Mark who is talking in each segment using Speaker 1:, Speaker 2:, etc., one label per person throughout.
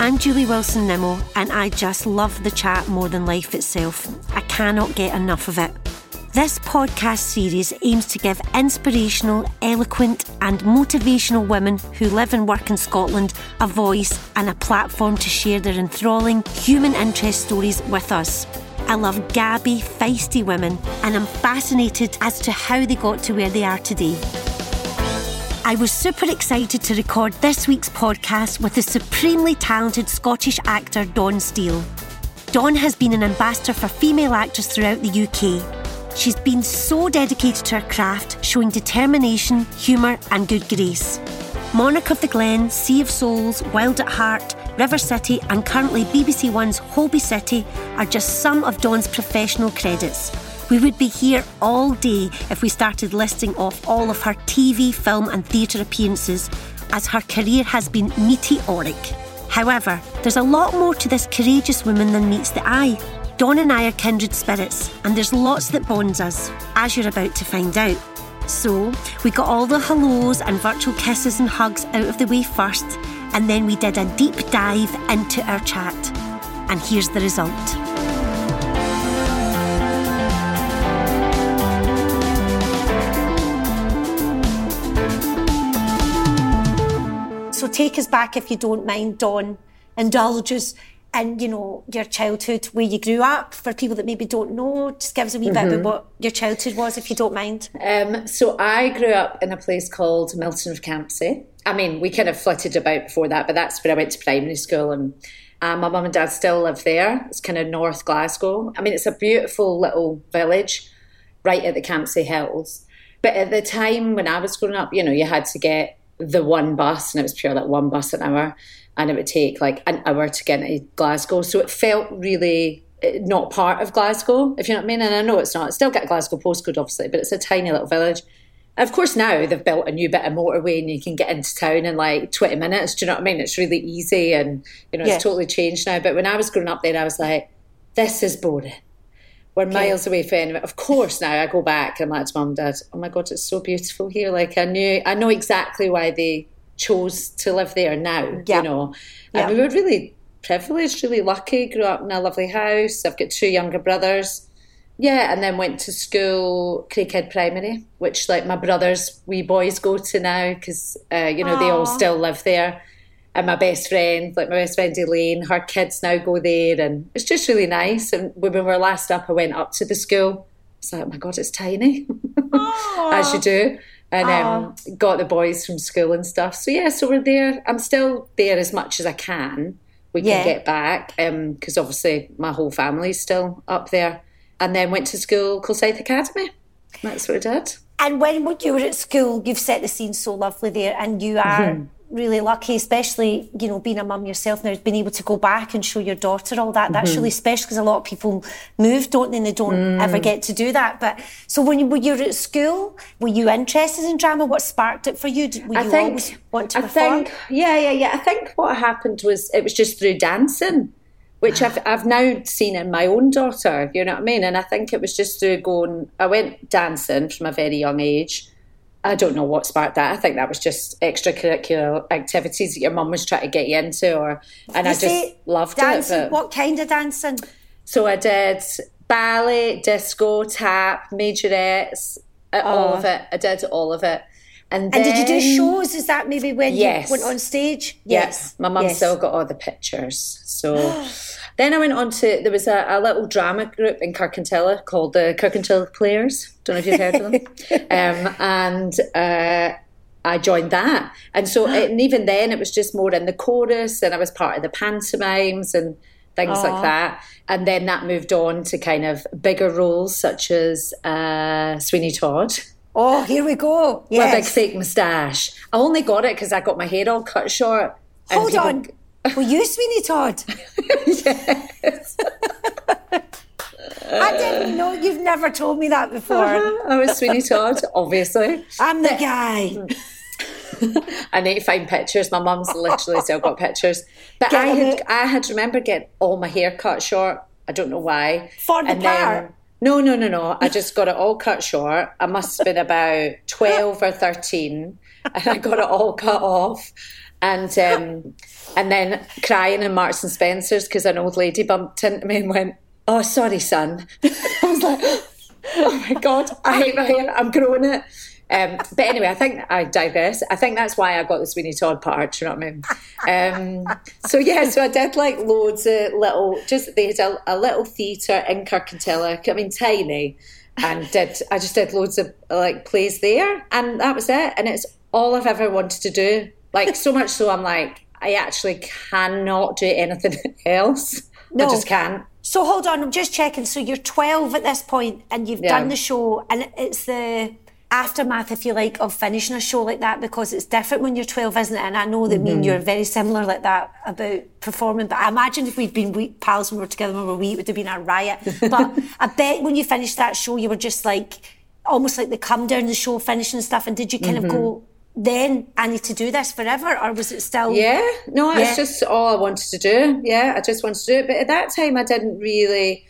Speaker 1: I'm Julie Wilson Nimmo, and I just love the chat more than life itself. I cannot get enough of it. This podcast series aims to give inspirational, eloquent, and motivational women who live and work in Scotland a voice and a platform to share their enthralling human interest stories with us. I love gabby, feisty women, and I'm fascinated as to how they got to where they are today. I was super excited to record this week's podcast with the supremely talented Scottish actor Dawn Steele. Dawn has been an ambassador for female actors throughout the UK. She's been so dedicated to her craft, showing determination, humour, and good grace. Monarch of the Glen, Sea of Souls, Wild at Heart, River City, and currently BBC One's Holby City are just some of Dawn's professional credits. We would be here all day if we started listing off all of her TV, film, and theatre appearances, as her career has been meteoric. However, there's a lot more to this courageous woman than meets the eye. Dawn and I are kindred spirits, and there's lots that bonds us, as you're about to find out. So, we got all the hellos and virtual kisses and hugs out of the way first, and then we did a deep dive into our chat. And here's the result. Take us back, if you don't mind, Dawn. Indulge us in, you know, your childhood, where you grew up. For people that maybe don't know, just give us a wee mm-hmm. bit about what your childhood was, if you don't mind.
Speaker 2: Um, so I grew up in a place called Milton of Campsie. I mean, we kind of flitted about before that, but that's where I went to primary school and uh, my mum and dad still live there. It's kind of North Glasgow. I mean, it's a beautiful little village right at the Campsie Hills. But at the time when I was growing up, you know, you had to get the one bus, and it was pure like one bus an hour, and it would take like an hour to get into Glasgow. So it felt really eh, not part of Glasgow, if you know what I mean. And I know it's not. It's still got Glasgow postcode, obviously, but it's a tiny little village. Of course, now they've built a new bit of motorway and you can get into town in like 20 minutes. Do you know what I mean? It's really easy and, you know, it's totally changed now. But when I was growing up there, I was like, this is boring. We're miles away from anywhere. Of course, now I go back and I'm like to mum and dad, oh my God, it's so beautiful here. Like I knew, I know exactly why they chose to live there now, you know. And we were really privileged, really lucky, grew up in a lovely house. I've got two younger brothers. Yeah, and then went to school, Craighead Primary, which like my brothers, we boys go to now because, uh, you know, Aww. they all still live there and my best friend, like my best friend Elaine, her kids now go there, and it's just really nice. And when we were last up, I went up to the school. It's like, oh my god, it's tiny, as you do, and um, got the boys from school and stuff. So yeah, so we're there. I'm still there as much as I can. We can get back because um, obviously my whole family's still up there. And then went to school, Kilsyth Academy. That's what I did.
Speaker 1: And when you were at school, you've set the scene so lovely there, and you are mm-hmm really lucky, especially you know being a mum yourself now, being able to go back and show your daughter all that. That's mm-hmm. really special because a lot of people move, don't they? And they don't mm. ever get to do that. But so when you, were you at school, were you interested in drama? What sparked it for you? Were you I think, always want to
Speaker 2: I
Speaker 1: perform?
Speaker 2: Think, yeah, yeah, yeah. I think what happened was it was just through dancing. Which I've, I've now seen in my own daughter, you know what I mean? And I think it was just through going, I went dancing from a very young age I don't know what sparked that. I think that was just extracurricular activities that your mum was trying to get you into, or and you I just loved
Speaker 1: dancing,
Speaker 2: it.
Speaker 1: What kind of dancing?
Speaker 2: So I did ballet, disco, tap, majorettes, uh, all of it. I did all of it. And,
Speaker 1: And did you do shows? Is that maybe when
Speaker 2: Yes.
Speaker 1: you went on stage?
Speaker 2: Yes, my mum
Speaker 1: Yes.
Speaker 2: still got all the pictures. So then I went on to there was a, a little drama group in Kirkintilloch called the Kirkintilloch Players. Don't know if you've heard of them. um, and uh, I joined that, and so and even then it was just more in the chorus, and I was part of the pantomimes and things like that. And then that moved on to kind of bigger roles such as uh, Sweeney Todd.
Speaker 1: Oh, here we go.
Speaker 2: My big
Speaker 1: Yes.
Speaker 2: fake moustache. I only got it because I got my hair all cut short.
Speaker 1: Hold
Speaker 2: people-
Speaker 1: on. Were you Sweeney Todd?
Speaker 2: yes.
Speaker 1: I didn't know. You've never told me that before. Uh-huh.
Speaker 2: I was Sweeney Todd, obviously.
Speaker 1: I'm the guy.
Speaker 2: I need to find pictures. My mum's literally still got pictures. But
Speaker 1: Get
Speaker 2: I had
Speaker 1: it.
Speaker 2: I had remember getting all my hair cut short. I don't know why.
Speaker 1: For the
Speaker 2: And then-
Speaker 1: part?
Speaker 2: no, no, no, no. I just got it all cut short. I must have been about twelve or thirteen, and I got it all cut off. And um, and then crying in Marks and Spencers because an old lady bumped into me and went, "Oh, sorry, son." I was like, "Oh my god, I hate my hair. I'm growing it." Um, but anyway, I think I digress. I think that's why I got the Sweeney Todd part. You know what I mean? Um, so yeah, so I did like loads of little. Just they had a, a little theatre in Kirkintilloch. I mean, tiny, and did I just did loads of like plays there, and that was it. And it's all I've ever wanted to do. Like so much so, I'm like, I actually cannot do anything else.
Speaker 1: No.
Speaker 2: I just can't.
Speaker 1: So hold on, I'm just checking. So you're 12 at this point, and you've
Speaker 2: Yeah.
Speaker 1: done the show, and it's the aftermath, if you like, of finishing a show like that because it's different when you're 12, isn't it? And I know that me
Speaker 2: Mm-hmm.
Speaker 1: and you're very similar like that about performing. But I imagine if we'd been pals when we were together when we were wee, it would have been a riot. But I bet when you finished that show, you were just like almost like the come down the show, finishing stuff. And did you kind of go? Then I need to do this forever, or was it still?
Speaker 2: Yeah, no,
Speaker 1: Yeah.
Speaker 2: it's just all I wanted to do. Yeah, I just wanted to do it. But at that time, I didn't really,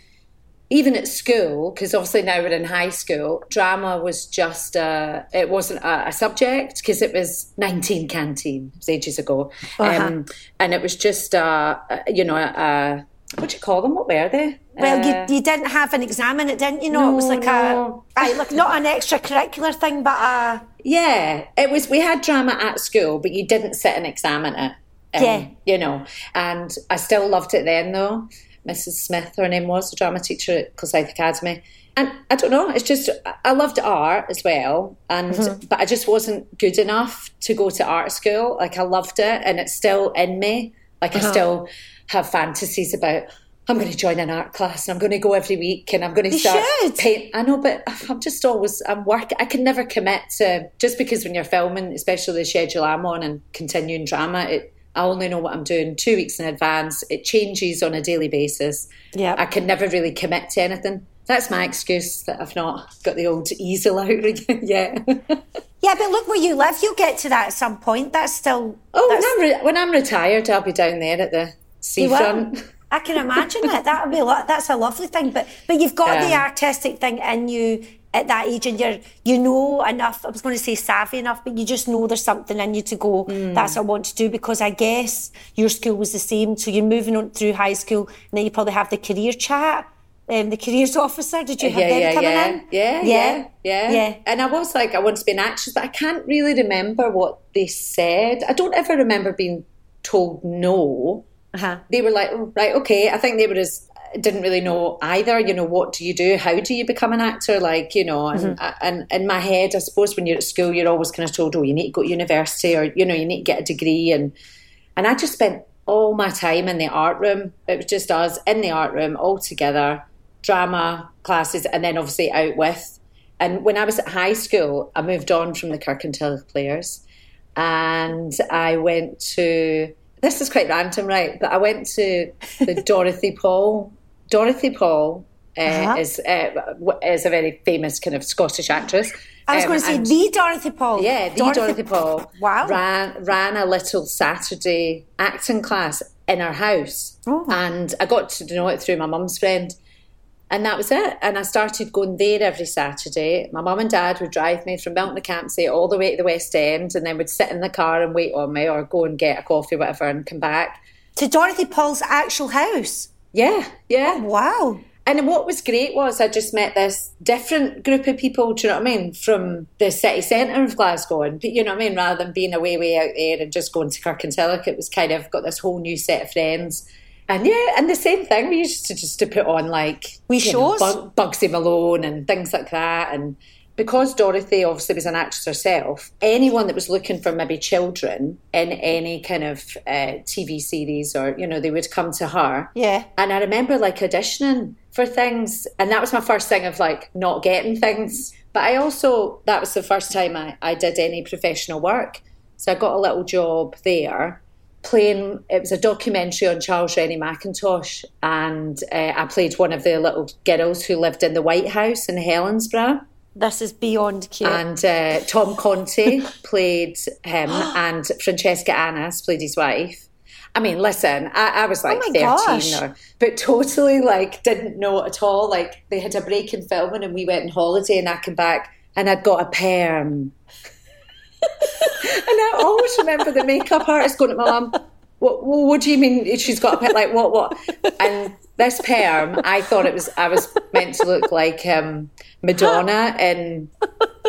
Speaker 2: even at school, because obviously now we're in high school, drama was just, uh, it wasn't a, a subject because it was 19 canteen, it was ages ago.
Speaker 1: Uh-huh.
Speaker 2: Um, and it was just, uh, uh, you know, uh, what do you call them? What were they?
Speaker 1: Well,
Speaker 2: Uh,
Speaker 1: you, you didn't have an exam in it, didn't you? No, it was like
Speaker 2: no.
Speaker 1: a, like not an extracurricular thing, but a
Speaker 2: Yeah, it was. We had drama at school, but you didn't sit and examine it. Um,
Speaker 1: Yeah.
Speaker 2: you know, and I still loved it then, though. Mrs. Smith, her name was, the drama teacher at Kilsyth Academy, and I don't know. It's just I loved art as well, and but I just wasn't good enough to go to art school. Like I loved it, and it's still in me. Like I still have fantasies about. I'm going to join an art class and I'm going to go every week and I'm going to start paint. I know, but I'm just always I'm working. I can never commit to just because when you're filming, especially the schedule I'm on and continuing drama, it I only know what I'm doing two weeks in advance. It changes on a daily basis.
Speaker 1: Yeah.
Speaker 2: I can never really commit to anything. That's my excuse that I've not got the old easel out yet.
Speaker 1: yeah. But look where you live, you'll get to that at some point. That's still
Speaker 2: oh, when I'm, re- when I'm retired, I'll be down there at the. Seafront.
Speaker 1: I can imagine it. That would be a lot. That's a lovely thing. But but you've got the artistic thing in you at that age, and you're you know enough. I was going to say savvy enough, but you just know there's something in you to go.
Speaker 2: Mm.
Speaker 1: That's what I want to do because I guess your school was the same. So you're moving on through high school, and then you probably have the career chat. Um, the careers officer. Did you have
Speaker 2: yeah,
Speaker 1: them
Speaker 2: yeah,
Speaker 1: coming
Speaker 2: yeah,
Speaker 1: in?
Speaker 2: yeah, yeah, yeah,
Speaker 1: yeah.
Speaker 2: And I was like, I want to be an actress, but I can't really remember what they said. I don't ever remember being told no.
Speaker 1: Uh-huh.
Speaker 2: They were like, oh, right, okay. I think they were as didn't really know either. You know, what do you do? How do you become an actor? Like, you know, and, and in my head, I suppose when you're at school, you're always kind of told, oh, you need to go to university, or you know, you need to get a degree, and and I just spent all my time in the art room. It was just us in the art room all together, drama classes, and then obviously out with. And when I was at high school, I moved on from the Kirkintilloch Players, and I went to. This is quite random, right? But I went to the Dorothy Paul. Dorothy Paul uh,
Speaker 1: Uh-huh.
Speaker 2: is uh, is a very famous kind of Scottish actress.
Speaker 1: I was
Speaker 2: Um,
Speaker 1: going to say
Speaker 2: and-
Speaker 1: the Dorothy Paul.
Speaker 2: yeah, the Dorothy, Paul.
Speaker 1: Wow.
Speaker 2: Ran ran a little Saturday acting class in our house,
Speaker 1: Oh.
Speaker 2: and I got to know it through my mum's friend, and that was it. And I started going there every Saturday. My mum and dad would drive me from Milton of Campsie all the way to the West End, and then would sit in the car and wait on me, or go and get a coffee, whatever, and come back.
Speaker 1: To Dorothy Paul's actual house.
Speaker 2: Yeah, yeah.
Speaker 1: Oh, wow.
Speaker 2: And what was great was I just met this different group of people, do you know what I mean, from the city centre of Glasgow. And, you know what I mean, rather than being away, way out there and just going to Kirkintilloch, it was kind of got this whole new set of friends. And yeah, and the same thing, we used to just to put on like
Speaker 1: We
Speaker 2: know,
Speaker 1: shows?
Speaker 2: Bug- Bugsy Malone and things like that. And because Dorothy obviously was an actress herself, anyone that was looking for maybe children in any kind of uh, TV series or, you know, they would come to her.
Speaker 1: Yeah.
Speaker 2: And I remember like auditioning for things, and that was my first thing of like not getting things. But I also, that was the first time I, I did any professional work. So I got a little job there playing, it was a documentary on Charles Rennie Mackintosh, and uh, I played one of the little girls who lived in the White House in Helensburgh.
Speaker 1: This is beyond cute.
Speaker 2: And uh, Tom Conti played him, and Francesca Annis played his wife. I mean, listen, I, I was like
Speaker 1: Oh
Speaker 2: 13
Speaker 1: gosh.
Speaker 2: or, but totally like didn't know at all. Like they had a break in filming and we went on holiday and I came back and I'd got a perm. and I always remember the makeup artist going to my mum, what, what, do you mean she's got a perm? Like, what, what? And this perm, I thought it was, I was meant to look like um, Madonna in,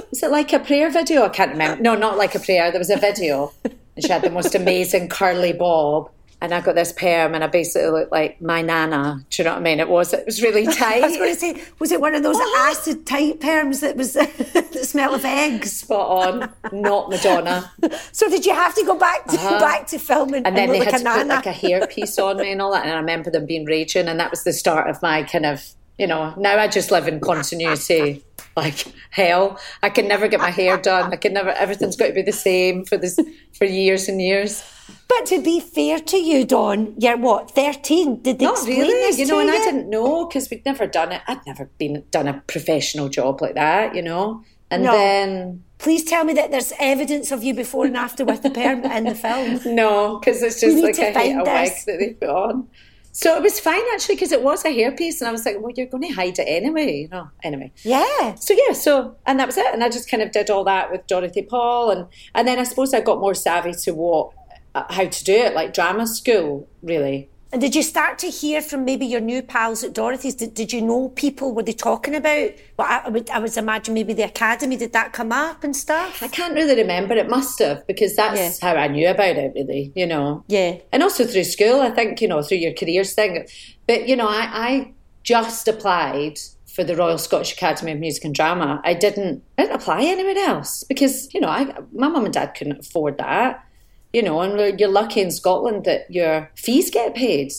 Speaker 2: was it like a prayer video? I can't remember. No, not like a prayer. There was a video. And she had the most amazing curly bob. And I got this perm and I basically looked like my nana. Do you know what I mean? It was, it was really tight.
Speaker 1: I was going to say, was it one of those acid type perms that was the smell of eggs?
Speaker 2: Spot on, not Madonna.
Speaker 1: So did you have to go back to uh-huh. back to filming
Speaker 2: And then they
Speaker 1: like
Speaker 2: had
Speaker 1: a
Speaker 2: to put like a hairpiece on me and all that. And I remember them being raging. And that was the start of my kind of, you know, now I just live in continuity. Like hell, I can never get my hair done. I can never. Everything's got to be the same for this for years and years.
Speaker 1: But to be fair to you, Dawn, you're what, 13? Did they
Speaker 2: Not
Speaker 1: explain
Speaker 2: really,
Speaker 1: this
Speaker 2: you know, and
Speaker 1: you?
Speaker 2: I didn't know because we'd never done it. I'd never been done a professional job like that, you know. And
Speaker 1: No.
Speaker 2: then
Speaker 1: Please tell me that there's evidence of you before and after with the perm in the film.
Speaker 2: no, because it's just like a, a wig that they put on. So it was fine actually because it was a hairpiece, and I was like, "Well, you're going to hide it anyway," you know. Anyway,
Speaker 1: Yeah.
Speaker 2: so yeah, so and that was it, and I just kind of did all that with Dorothy Paul, and and then I suppose I got more savvy to what Uh, how to do it, like drama school, really.
Speaker 1: And did you start to hear from maybe your new pals at Dorothy's? Did, did you know people? Were they talking about? Well, I, I would, I would imagine maybe the academy. Did that come up and stuff?
Speaker 2: I can't really remember. It must have because that's how I knew about it, really. You know.
Speaker 1: Yeah.
Speaker 2: and also through school. I think you know through your careers thing. But you know, I, I just applied for the Royal Scottish Academy of Music and Drama. I didn't. I didn't apply anywhere else because you know, I my mum and dad couldn't afford that. You know, and you're lucky in Scotland that your fees get paid.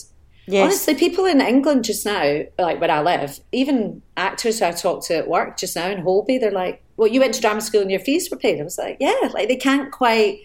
Speaker 1: Yes.
Speaker 2: Honestly, people in England just now, like where I live, even actors who I talk to at work just now in Holby, they're like, "Well, you went to drama school and your fees were paid." I was like, "Yeah," like they can't quite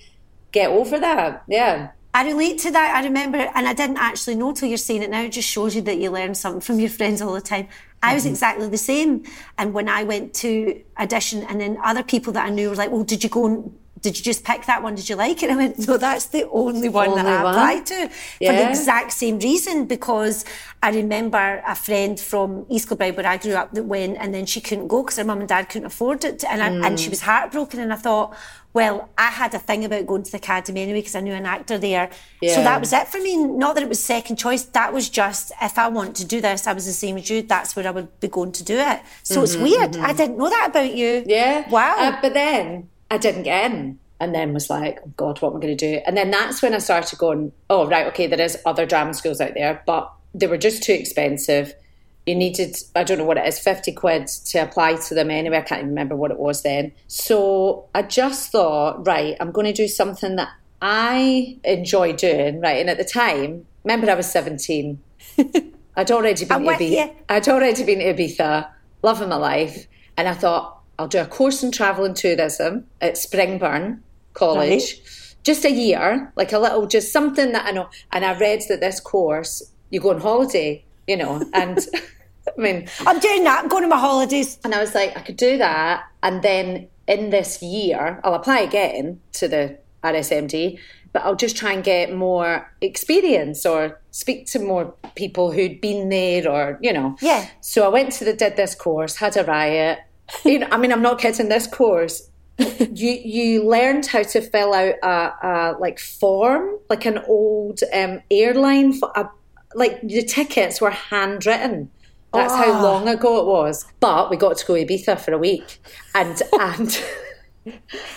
Speaker 2: get over that. Yeah.
Speaker 1: I relate to that. I remember, and I didn't actually know till you're saying it now. It just shows you that you learn something from your friends all the time. I was mm-hmm. exactly the same. And when I went to audition, and then other people that I knew were like, "Well, did you go and did you just pick that one? Did you like it?" I went, "No, that's the only one that I
Speaker 2: one?
Speaker 1: applied to for the exact same reason." Because I remember a friend from East Kilbride where I grew up that went, and then she couldn't go because her mum and dad couldn't afford it, and I, and she was heartbroken. And I thought. Well, I had a thing about going to the academy anyway because I knew an actor there. So that was it for me. Not that it was second choice. That was just if I want to do this, I was the same as you. That's where I would be going to do it. So it's weird. I didn't know that about you.
Speaker 2: Mm-hmm, Yeah.
Speaker 1: Wow.
Speaker 2: Uh, but then I didn't get in. And then was like, oh God, what am I going to do? And then that's when I started going, oh, right, okay, there is other drama schools out there, but they were just too expensive. You needed, I don't know what it is, 50 quid to apply to them anyway. I can't even remember what it was then. So I just thought, right, I'm going to do something that I enjoy doing, right? And at the time, remember I was 17. I'd already been Ibiza. I'd already been to Ibiza, loving my life, and I thought I'll do a course in travel and tourism at Springburn College, just a year, like a little, just something that I know. And I read that this course, you go on holiday, you know, and I mean,
Speaker 1: I'm doing that. I'm going on my holidays.
Speaker 2: and I was like, I could do that. And then in this year, I'll apply again to the RSMD, but I'll just try and get more experience or speak to more people who'd been there or, you know.
Speaker 1: Yeah.
Speaker 2: So I went to the, did this course, had a riot. You know, I mean, I'm not kidding, this course. you you learned how to fill out a, a like form, like an old um, airline, For a, like the tickets were handwritten. That's how long ago it was. But we got to go Ibiza for a week, and and.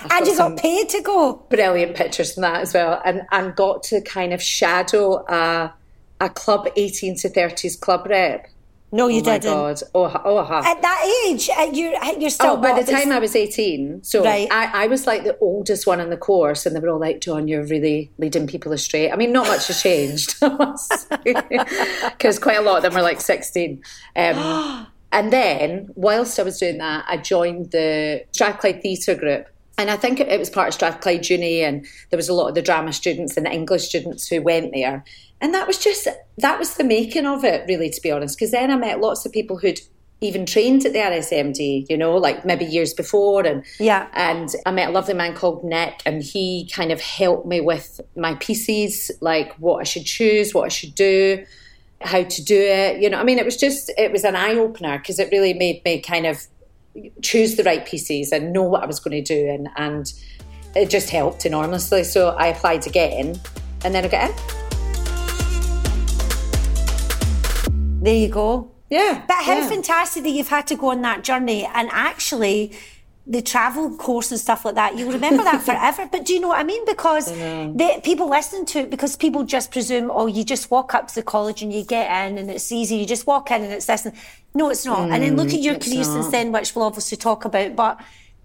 Speaker 1: and you got paid to go.
Speaker 2: Brilliant pictures from that as well, and and got to kind of shadow a a club eighteen to thirties club rep.
Speaker 1: No, you
Speaker 2: oh my
Speaker 1: didn't.
Speaker 2: God! Oh, oh, uh-huh.
Speaker 1: At that age, uh, you're you're still.
Speaker 2: Oh, by
Speaker 1: what,
Speaker 2: the time I was 18, so
Speaker 1: Right.
Speaker 2: I, I was like the oldest one in the course, and they were all like, John, you're really leading people astray. I mean, not much has changed, because quite a lot of them were like 16. Um, and then, whilst I was doing that, I joined the Strathclyde Theatre Group. And I think it, it was part of Strathclyde Uni, and there was a lot of the drama students and the English students who went there. And that was just, that was the making of it, really, to be honest. Because then I met lots of people who'd even trained at the RSMD, you know, like maybe years before. And
Speaker 1: Yeah.
Speaker 2: and I met a lovely man called Nick, and he kind of helped me with my pieces, like what I should choose, what I should do, how to do it. You know, I mean, it was just, it was an eye opener because it really made me kind of choose the right pieces and know what I was going to do. And, and it just helped enormously. So I applied again and then I got in.
Speaker 1: There you go.
Speaker 2: Yeah.
Speaker 1: But how
Speaker 2: yeah.
Speaker 1: fantastic that you've had to go on that journey and actually the travel course and stuff like that, you'll remember that forever. But do you know what I mean? Because the, people listen to it because people just presume, oh, you just walk up to the college and you get in and it's easy. You just walk in and it's this. And, no, it's not. and then look at your career since then, which we'll obviously talk about. But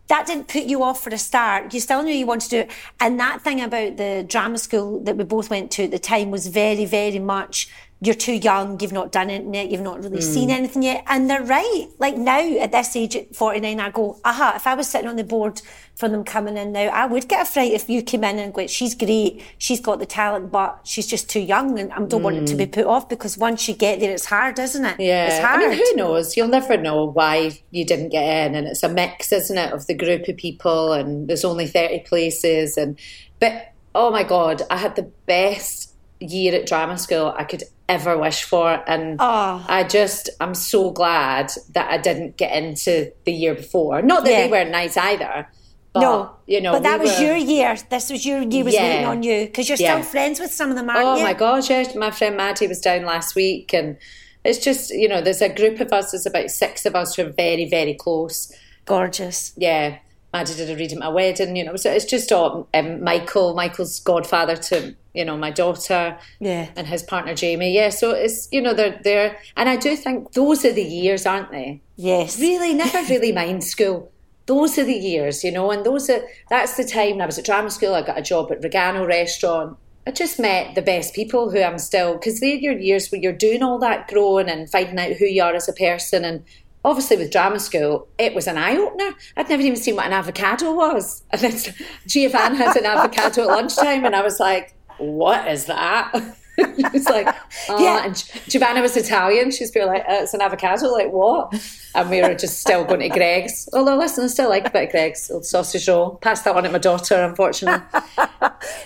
Speaker 1: that didn't put you off for a start. You still knew you wanted to do it. And that thing about the drama school that we both went to at the time was very, very much you're too young, you've not done it yet, you've not really seen hmm. anything yet. And they're right. Like now at this age at 49, I go, aha, if I was sitting on the board for them coming in now, I would get a fright if you came in and go, she's great, she's got the talent, but she's just too young and I don't want it to be hmm. put off because once you get there, it's hard, isn't it?
Speaker 2: Yeah,
Speaker 1: It's hard.
Speaker 2: I mean, who knows? You'll never know why you didn't get in, and it's a mix, isn't it, of the group of people, and there's only thirty places, and but oh my god, I had the best year at drama school I could ever wish for, and
Speaker 1: Oh.
Speaker 2: I just I'm so glad that I didn't get into the year before. Not that
Speaker 1: Yeah.
Speaker 2: they weren't nice either, but
Speaker 1: no,
Speaker 2: you know,
Speaker 1: but that
Speaker 2: we
Speaker 1: was
Speaker 2: were-
Speaker 1: your year. This was your year was
Speaker 2: Yeah.
Speaker 1: waiting on you because you're
Speaker 2: Yeah.
Speaker 1: still friends with some of them, aren't
Speaker 2: Oh
Speaker 1: you?
Speaker 2: my gosh, yeah. My friend Maddie was down last week and it's just, you know, there's a group of us, there's about six of us who are very, very close.
Speaker 1: Gorgeous.
Speaker 2: Yeah. Maddie did a read at my wedding, you know, so it's just all um, Michael, Michael's godfather to, you know, my daughter
Speaker 1: Yeah.
Speaker 2: and his partner Jamie. Yeah, so it's, you know, they're there. And I do think those are the years, aren't they?
Speaker 1: Yes.
Speaker 2: really never really mind school. Those are the years, you know, and those are that's the time when I was at drama school. I got a job at Regano restaurant. I just met the best people who I'm still because they're your years where you're doing all that growing and finding out who you are as a person. And obviously with drama school, it was an eye opener. I'd never even seen what an avocado was. And then Giovanna had an avocado at lunchtime, and I was like, "What is that?" It's like, oh,
Speaker 1: Yeah.
Speaker 2: and Giovanna was Italian. She's been like, uh, it's an avocado, like what? And we were just still going to Greggs. Although, listen, I still like a bit of Greggs old sausage roll. Passed that on at my daughter, unfortunately.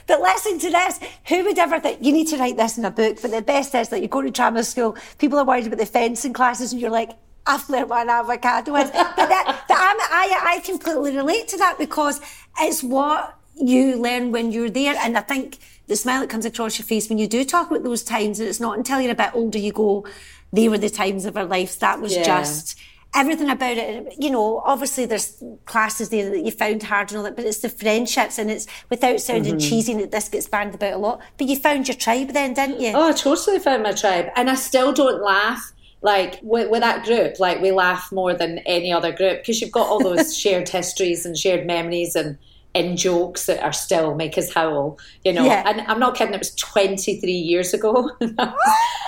Speaker 1: But listen to this. Who would ever think you need to write this in a book? But the best is that you go to drama school, people are worried about the fencing classes, and you're like, I've learned what an avocado is. but that, but I'm, I, I completely relate to that because it's what you learn when you're there. And I think the smile that comes across your face when you do talk about those times, and it's not until you're a bit older you go, they were the times of our lives. That was
Speaker 2: Yeah.
Speaker 1: just everything about it, you know, obviously there's classes there that you found hard and all that, but it's the friendships and it's without sounding
Speaker 2: Mm-hmm.
Speaker 1: cheesy that this gets banned about a lot. But you found your tribe then, didn't you?
Speaker 2: Oh, I totally found my tribe. And I still don't laugh. Like with, with that group, like we laugh more than any other group because you've got all those shared histories and shared memories and in jokes that are still make us howl, you know.
Speaker 1: Yeah.
Speaker 2: And I'm not kidding, it was 23 years ago.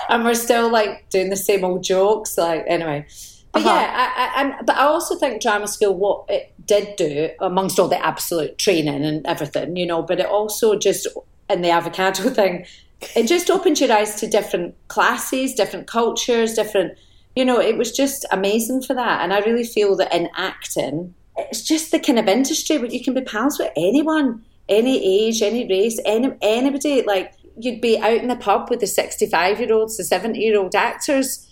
Speaker 2: and we're still like doing the same old jokes. Like, anyway. But
Speaker 1: Uh-huh.
Speaker 2: yeah, I, I, and, but I also think drama school, what it did do, amongst all the absolute training and everything, you know, but it also just, in the avocado thing, it just opened your eyes to different classes, different cultures, different, you know, it was just amazing for that. And I really feel that in acting, it's just the kind of industry where you can be pals with anyone, any age, any race, any anybody. Like you'd be out in the pub with the sixty-five year olds, the seventy-year-old actors.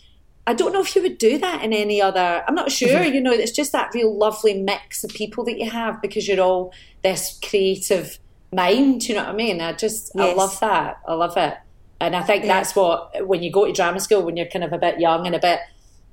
Speaker 2: I don't know if you would do that in any other. I'm not sure. Mm-hmm. You know, it's just that real lovely mix of people that you have because you're all this creative mind. You know what I mean? I just I love that. I love it. And I think
Speaker 1: Yeah.
Speaker 2: that's what, when you go to drama school, when you're kind of a bit young and a bit,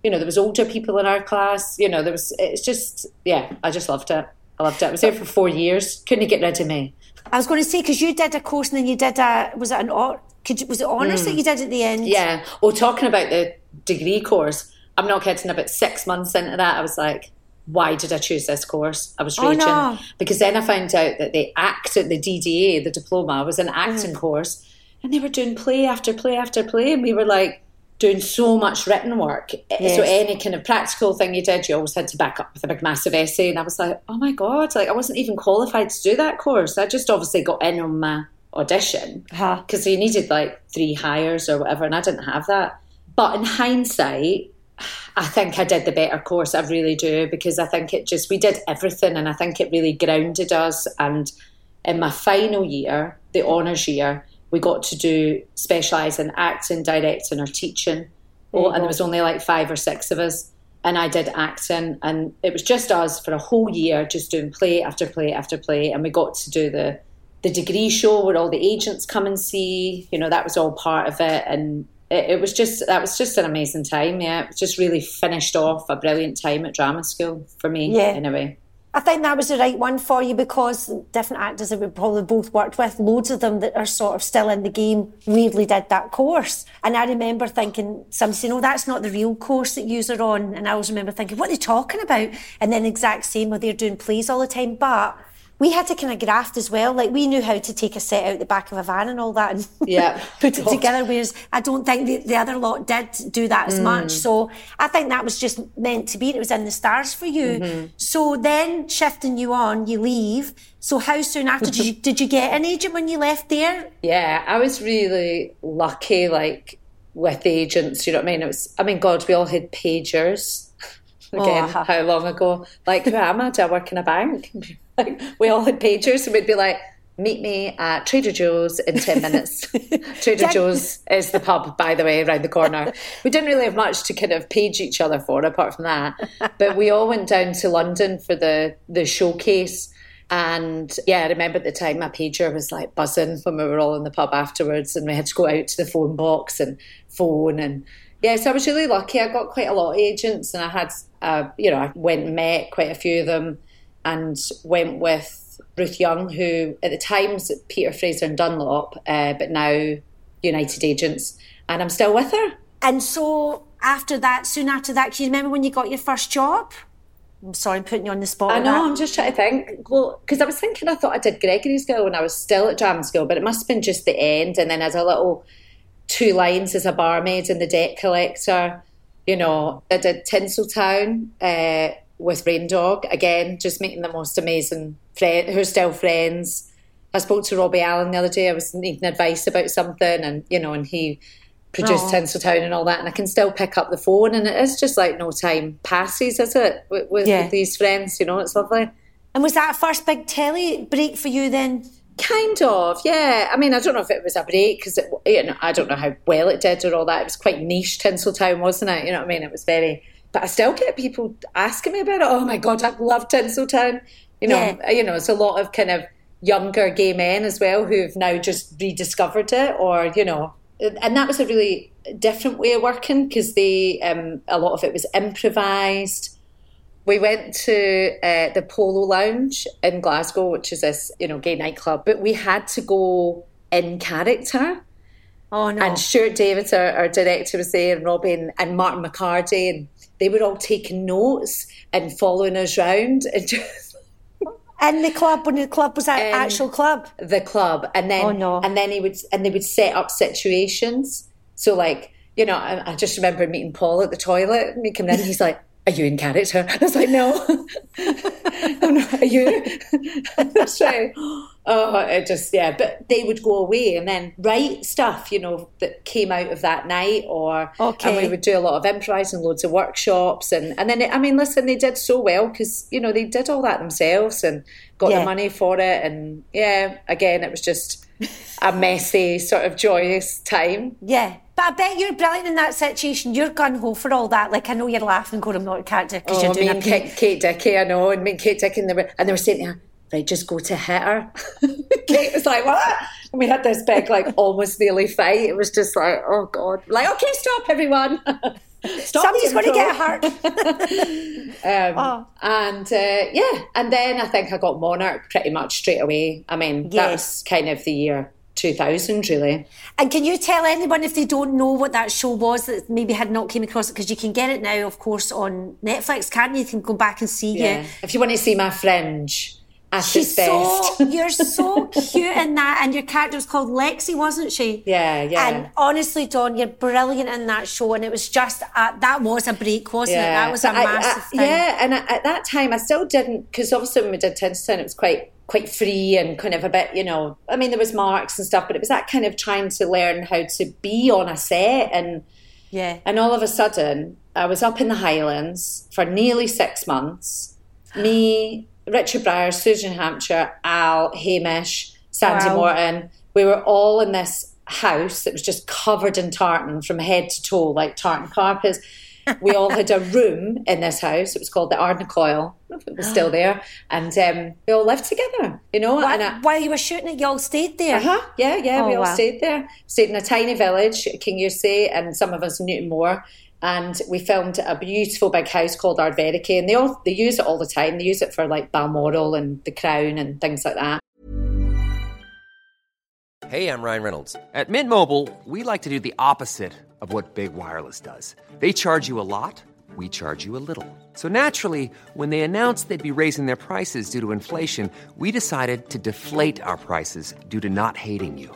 Speaker 2: you know, there was older people in our class, you know, there was, it's just, yeah, I just loved it. I loved it. I was there for four years. Couldn't you get rid of me.
Speaker 1: I was going to say because you did a course and then you did a was it an or could was it honours that you did at the end?
Speaker 2: Mm. Yeah. Well, talking about the degree course, I'm not kidding. About six months into that, I was like, why did I choose this course? I was
Speaker 1: Oh,
Speaker 2: raging.
Speaker 1: no.
Speaker 2: Because then I found out that the act at the DDA, the diploma, was an
Speaker 1: Mm.
Speaker 2: acting course. And they were doing play after play after play. And we were like doing so much written work.
Speaker 1: Yes.
Speaker 2: So any kind of practical thing you did, you always had to back up with a big massive essay. And I was like, oh my God, like I wasn't even qualified to do that course. I just obviously got in on my audition
Speaker 1: Uh-huh.
Speaker 2: because you needed like three hires or whatever, and I didn't have that. But in hindsight, I think I did the better course. I really do because I think it just we did everything, and I think it really grounded us. And in my final year, the honours year, we got to do specialise in acting, directing, or teaching. Oh, and there was only like five or six of us, and I did acting, and it was just us for a whole year, just doing play after play after play, and we got to do the the degree show where all the agents come and see. You know, that was all part of it, and it, it was just that was just an amazing time. Yeah, it just really finished off a brilliant time at drama school for me.
Speaker 1: Yeah.
Speaker 2: anyway.
Speaker 1: I think that was the right one for you because different actors that we probably both worked with, loads of them that are sort of still in the game, weirdly did that course. And I remember thinking, some saying, oh, that's not the real course that yous are on. And I always remember thinking, what are they talking about? And then exact same where they're doing plays all the time. But we had to kind of graft as well. Like we knew how to take a set out the back of a van and all that and
Speaker 2: Yeah.
Speaker 1: put it together. Whereas I don't think the, the other lot did do that as much. So I think that was just meant to be. It was in the stars for you. So then shifting you on, you leave. So how soon after did you did you get an agent when you left there?
Speaker 2: Yeah, I was really lucky, like with agents. You know what I mean? It was. I mean, God, we all had pagers. Again,
Speaker 1: uh-huh.
Speaker 2: how long ago? Like, who am I? Do I work in a bank? Like, we all had pagers, and we'd be like, "Meet me at Trader Joe's in ten minutes." Trader Joe's is the pub, by the way, around the corner. We didn't really have much to kind of page each other for, apart from that. But we all went down to London for the the showcase. And yeah, I remember at the time my pager was like buzzing when we were all in the pub afterwards, and we had to go out to the phone box and phone. And yeah, so I was really lucky. I got quite a lot of agents, and I had, uh, you know, I went and met quite a few of them, and went with Ruth Young, who at the time was Peter Fraser and Dunlop, uh, but now United Agents, and I'm still with her.
Speaker 1: And so after that, soon after that, you remember when you got your first job? I'm sorry, I'm putting you on the spot.
Speaker 2: I know,
Speaker 1: that.
Speaker 2: I'm just trying to think. Well, because I was thinking I thought I did Gregory's Girl when I was still at drama school, but it must have been just the end. And then as a little two lines as a barmaid and the debt collector, you know, I did Tinseltown uh, with Rain Dog. Again, just making the most amazing friend who are still friends. I spoke to Robbie Allen the other day. I was needing advice about something, and you know, and he produced
Speaker 1: Oh.
Speaker 2: Tinseltown and all that, and I can still pick up the phone, and it is just like no time passes, is it? With, with,
Speaker 1: Yeah.
Speaker 2: with these friends, you know, it's lovely.
Speaker 1: And was that a first big telly break for you then?
Speaker 2: Kind of, yeah. I mean, I don't know if it was a break because you know I don't know how well it did or all that. It was quite niche, Tinseltown, wasn't it? You know what I mean? It was very, but I still get people asking me about it. Oh my god, I love Tinseltown. You know,
Speaker 1: Yeah.
Speaker 2: you know, it's a lot of kind of younger gay men as well who've now just rediscovered it, or you know, and that was a really different way of working because they um, a lot of it was improvised we went to uh, the Polo Lounge in Glasgow, which is this, you know, gay nightclub, but we had to go in character.
Speaker 1: Oh no.
Speaker 2: And Stuart Davis, our, our director, was there, and Robin and Martin McCardie, and they were all taking notes and following us round and just
Speaker 1: in the club when the club was that
Speaker 2: Um,
Speaker 1: actual club.
Speaker 2: the club. And then
Speaker 1: Oh, no.
Speaker 2: and then he would and they would set up situations. So like, you know, I, I just remember meeting Paul at the toilet and me coming in, he's like, Are you in character? I was like, No. oh no, are you? That's right. Oh, it just yeah. But they would go away and then write stuff, you know, that came out of that night, or
Speaker 1: Okay.
Speaker 2: and we would do a lot of improvising, loads of workshops, and and then I mean, listen, they did so well because you know they did all that themselves and got
Speaker 1: Yeah.
Speaker 2: the money for it, and yeah, again, it was just a messy, sort of joyous time.
Speaker 1: Yeah. But I bet you're brilliant in that situation. You're gun ho for all that. Like I know you're laughing, going, I'm not a character because
Speaker 2: Oh,
Speaker 1: you're doing
Speaker 2: me
Speaker 1: a
Speaker 2: and Kate, Kate Dickie, I know, and me and Kate Dickie, and they were, and they were saying right, just go to hit her. Kate was like, what? And we had this big, like, almost nearly fight. It was just like, oh God. Like, okay, stop, everyone. stop
Speaker 1: Somebody's going to get hurt.
Speaker 2: Um,
Speaker 1: Oh.
Speaker 2: And uh, yeah, and then I think I got Monarch pretty much straight away. I mean, that was kind of the year 2000, really.
Speaker 1: And can you tell anyone if they don't know what that show was that maybe had not came across it? Because you can get it now, of course, on Netflix, can't you? You can go back and see
Speaker 2: Yeah.
Speaker 1: it.
Speaker 2: If you want to see my fringe at
Speaker 1: She's
Speaker 2: best.
Speaker 1: so you're so cute in that, and your character was called Lexi, wasn't she?
Speaker 2: Yeah, yeah.
Speaker 1: And honestly, Dawn, you're brilliant in that show, and it was just a, that was a break, wasn't it? That was a
Speaker 2: I-
Speaker 1: massive
Speaker 2: I-
Speaker 1: thing.
Speaker 2: Yeah, and I, at that time I still didn't because obviously when we did Tinseltown it was quite quite free and kind of a bit, you know. I mean, there was marks and stuff, but it was that kind of trying to learn how to be on a set and
Speaker 1: yeah.
Speaker 2: and all of a sudden I was up in the Highlands for nearly six months. Me, Richard Briers, Susan Hampshire, Al, Hamish, Sandy
Speaker 1: Wow.
Speaker 2: Morton. We were all in this house that was just covered in tartan from head to toe, like tartan carpets. We all had a room in this house. It was called the Ardnacoil. I don't know if it was still there. And um, we all lived together, you know.
Speaker 1: While,
Speaker 2: and I,
Speaker 1: while you were shooting it, you all stayed there.
Speaker 2: uh-huh. Yeah, yeah, we
Speaker 1: Oh,
Speaker 2: all
Speaker 1: wow.
Speaker 2: stayed there. Stayed in a tiny village, Kingussie, and some of us in Newtonmore. And we filmed a beautiful big house called Ardverikie, and they all they use it all the time. They use it for like Balmoral and The Crown and things like that.
Speaker 3: Hey, I'm Ryan Reynolds. At Mint Mobile, we like to do the opposite of what Big Wireless does. They charge you a lot, we charge you a little. So naturally, when they announced they'd be raising their prices due to inflation, we decided to deflate our prices due to not hating you.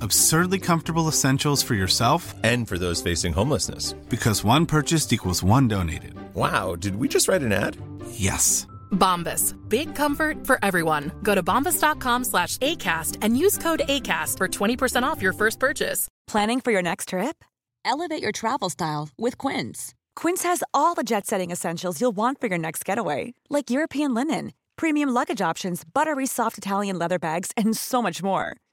Speaker 4: Absurdly comfortable essentials for yourself
Speaker 5: And for those facing homelessness.
Speaker 4: because one purchased equals one donated.
Speaker 5: Wow, did we just write an ad?
Speaker 4: Yes.
Speaker 6: Bombas. Big comfort for everyone. Go to bombas.com slash ACAST and use code ACAST for 20% off your first purchase.
Speaker 7: Planning for your next trip? Elevate your travel style with Quince. Quince has all the jet setting essentials you'll want for your next getaway, like European linen, premium luggage options, buttery soft Italian leather bags, and so much more.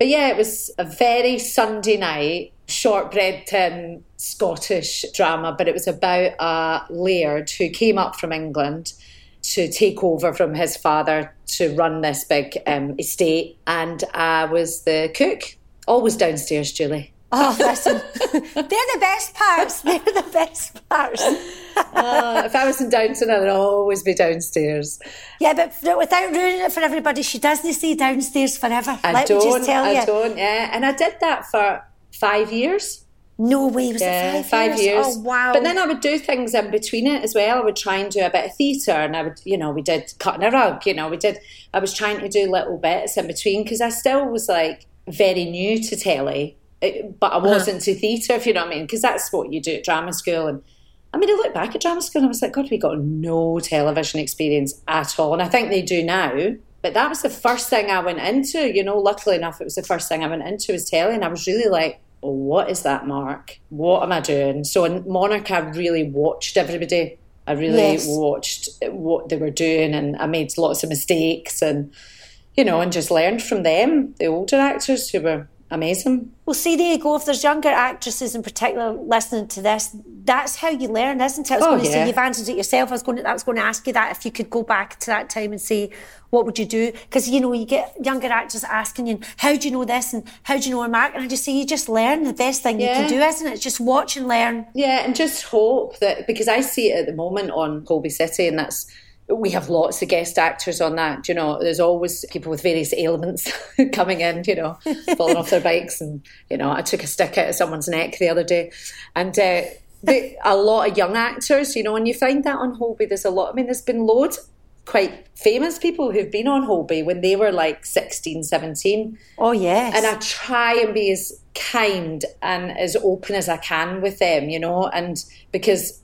Speaker 2: But yeah, it was a very Sunday night, shortbread tin Scottish drama, but it was about a laird who came up from England to take over from his father to run this big um, estate. And I was the cook, always downstairs, Julie.
Speaker 1: Oh, listen, they're the best parts. They're the best parts.
Speaker 2: Uh, if I was in Downton, I'd always be downstairs.
Speaker 1: Yeah, but without ruining it for everybody, she doesn't stay downstairs forever.
Speaker 2: I
Speaker 1: Let
Speaker 2: don't,
Speaker 1: me just tell
Speaker 2: I
Speaker 1: you.
Speaker 2: don't, yeah. And I did that for five years.
Speaker 1: No way, was
Speaker 2: Yeah,
Speaker 1: it five,
Speaker 2: years.
Speaker 1: Oh, wow.
Speaker 2: But then I would do things in between it as well. I would try and do a bit of theatre, and I would, you know, we did cutting a rug. You know, we did. I was trying to do little bits in between because I still was like very new to telly, but I
Speaker 1: Uh-huh.
Speaker 2: wasn't to theatre. If you know what I mean, because that's what you do at drama school. And I mean, I look back at drama school and I was like, God, we got no television experience at all, and I think they do now. But that was the first thing I went into. You know, luckily enough, it was the first thing I went into was telly, and I was really like oh, what is that, Mark? What am I doing? So in Monarch, I really watched everybody. I really
Speaker 1: Yes.
Speaker 2: watched what they were doing, and I made lots of mistakes, and you know, and just learned from them, the older actors who were amazing.
Speaker 1: Well, see, there you go. If there's younger actresses in particular listening to this, that's how you learn, isn't it? I was
Speaker 2: Oh,
Speaker 1: going to
Speaker 2: yeah.
Speaker 1: say you've answered it yourself. I was going to, I was going to ask you that if you could go back to that time and say, what would you do? Because you know, you get younger actors asking you, how do you know this and how do you know a mark? And I just say, you just learn. The best thing you can do, isn't it? Just watch and learn.
Speaker 2: Yeah, and just hope that because I see it at the moment on Holby City, and that's we have lots of guest actors on that. You know, there's always people with various ailments coming in. You know, falling off their bikes, and you know, I took a stick out of someone's neck the other day, and. Uh, the, a lot of young actors, you know, and you find that on Holby, there's a lot. I mean, there's been loads of quite famous people who've been on Holby when they were like 16, 17.
Speaker 1: Oh, yes.
Speaker 2: And I try and be as kind and as open as I can with them, you know, and because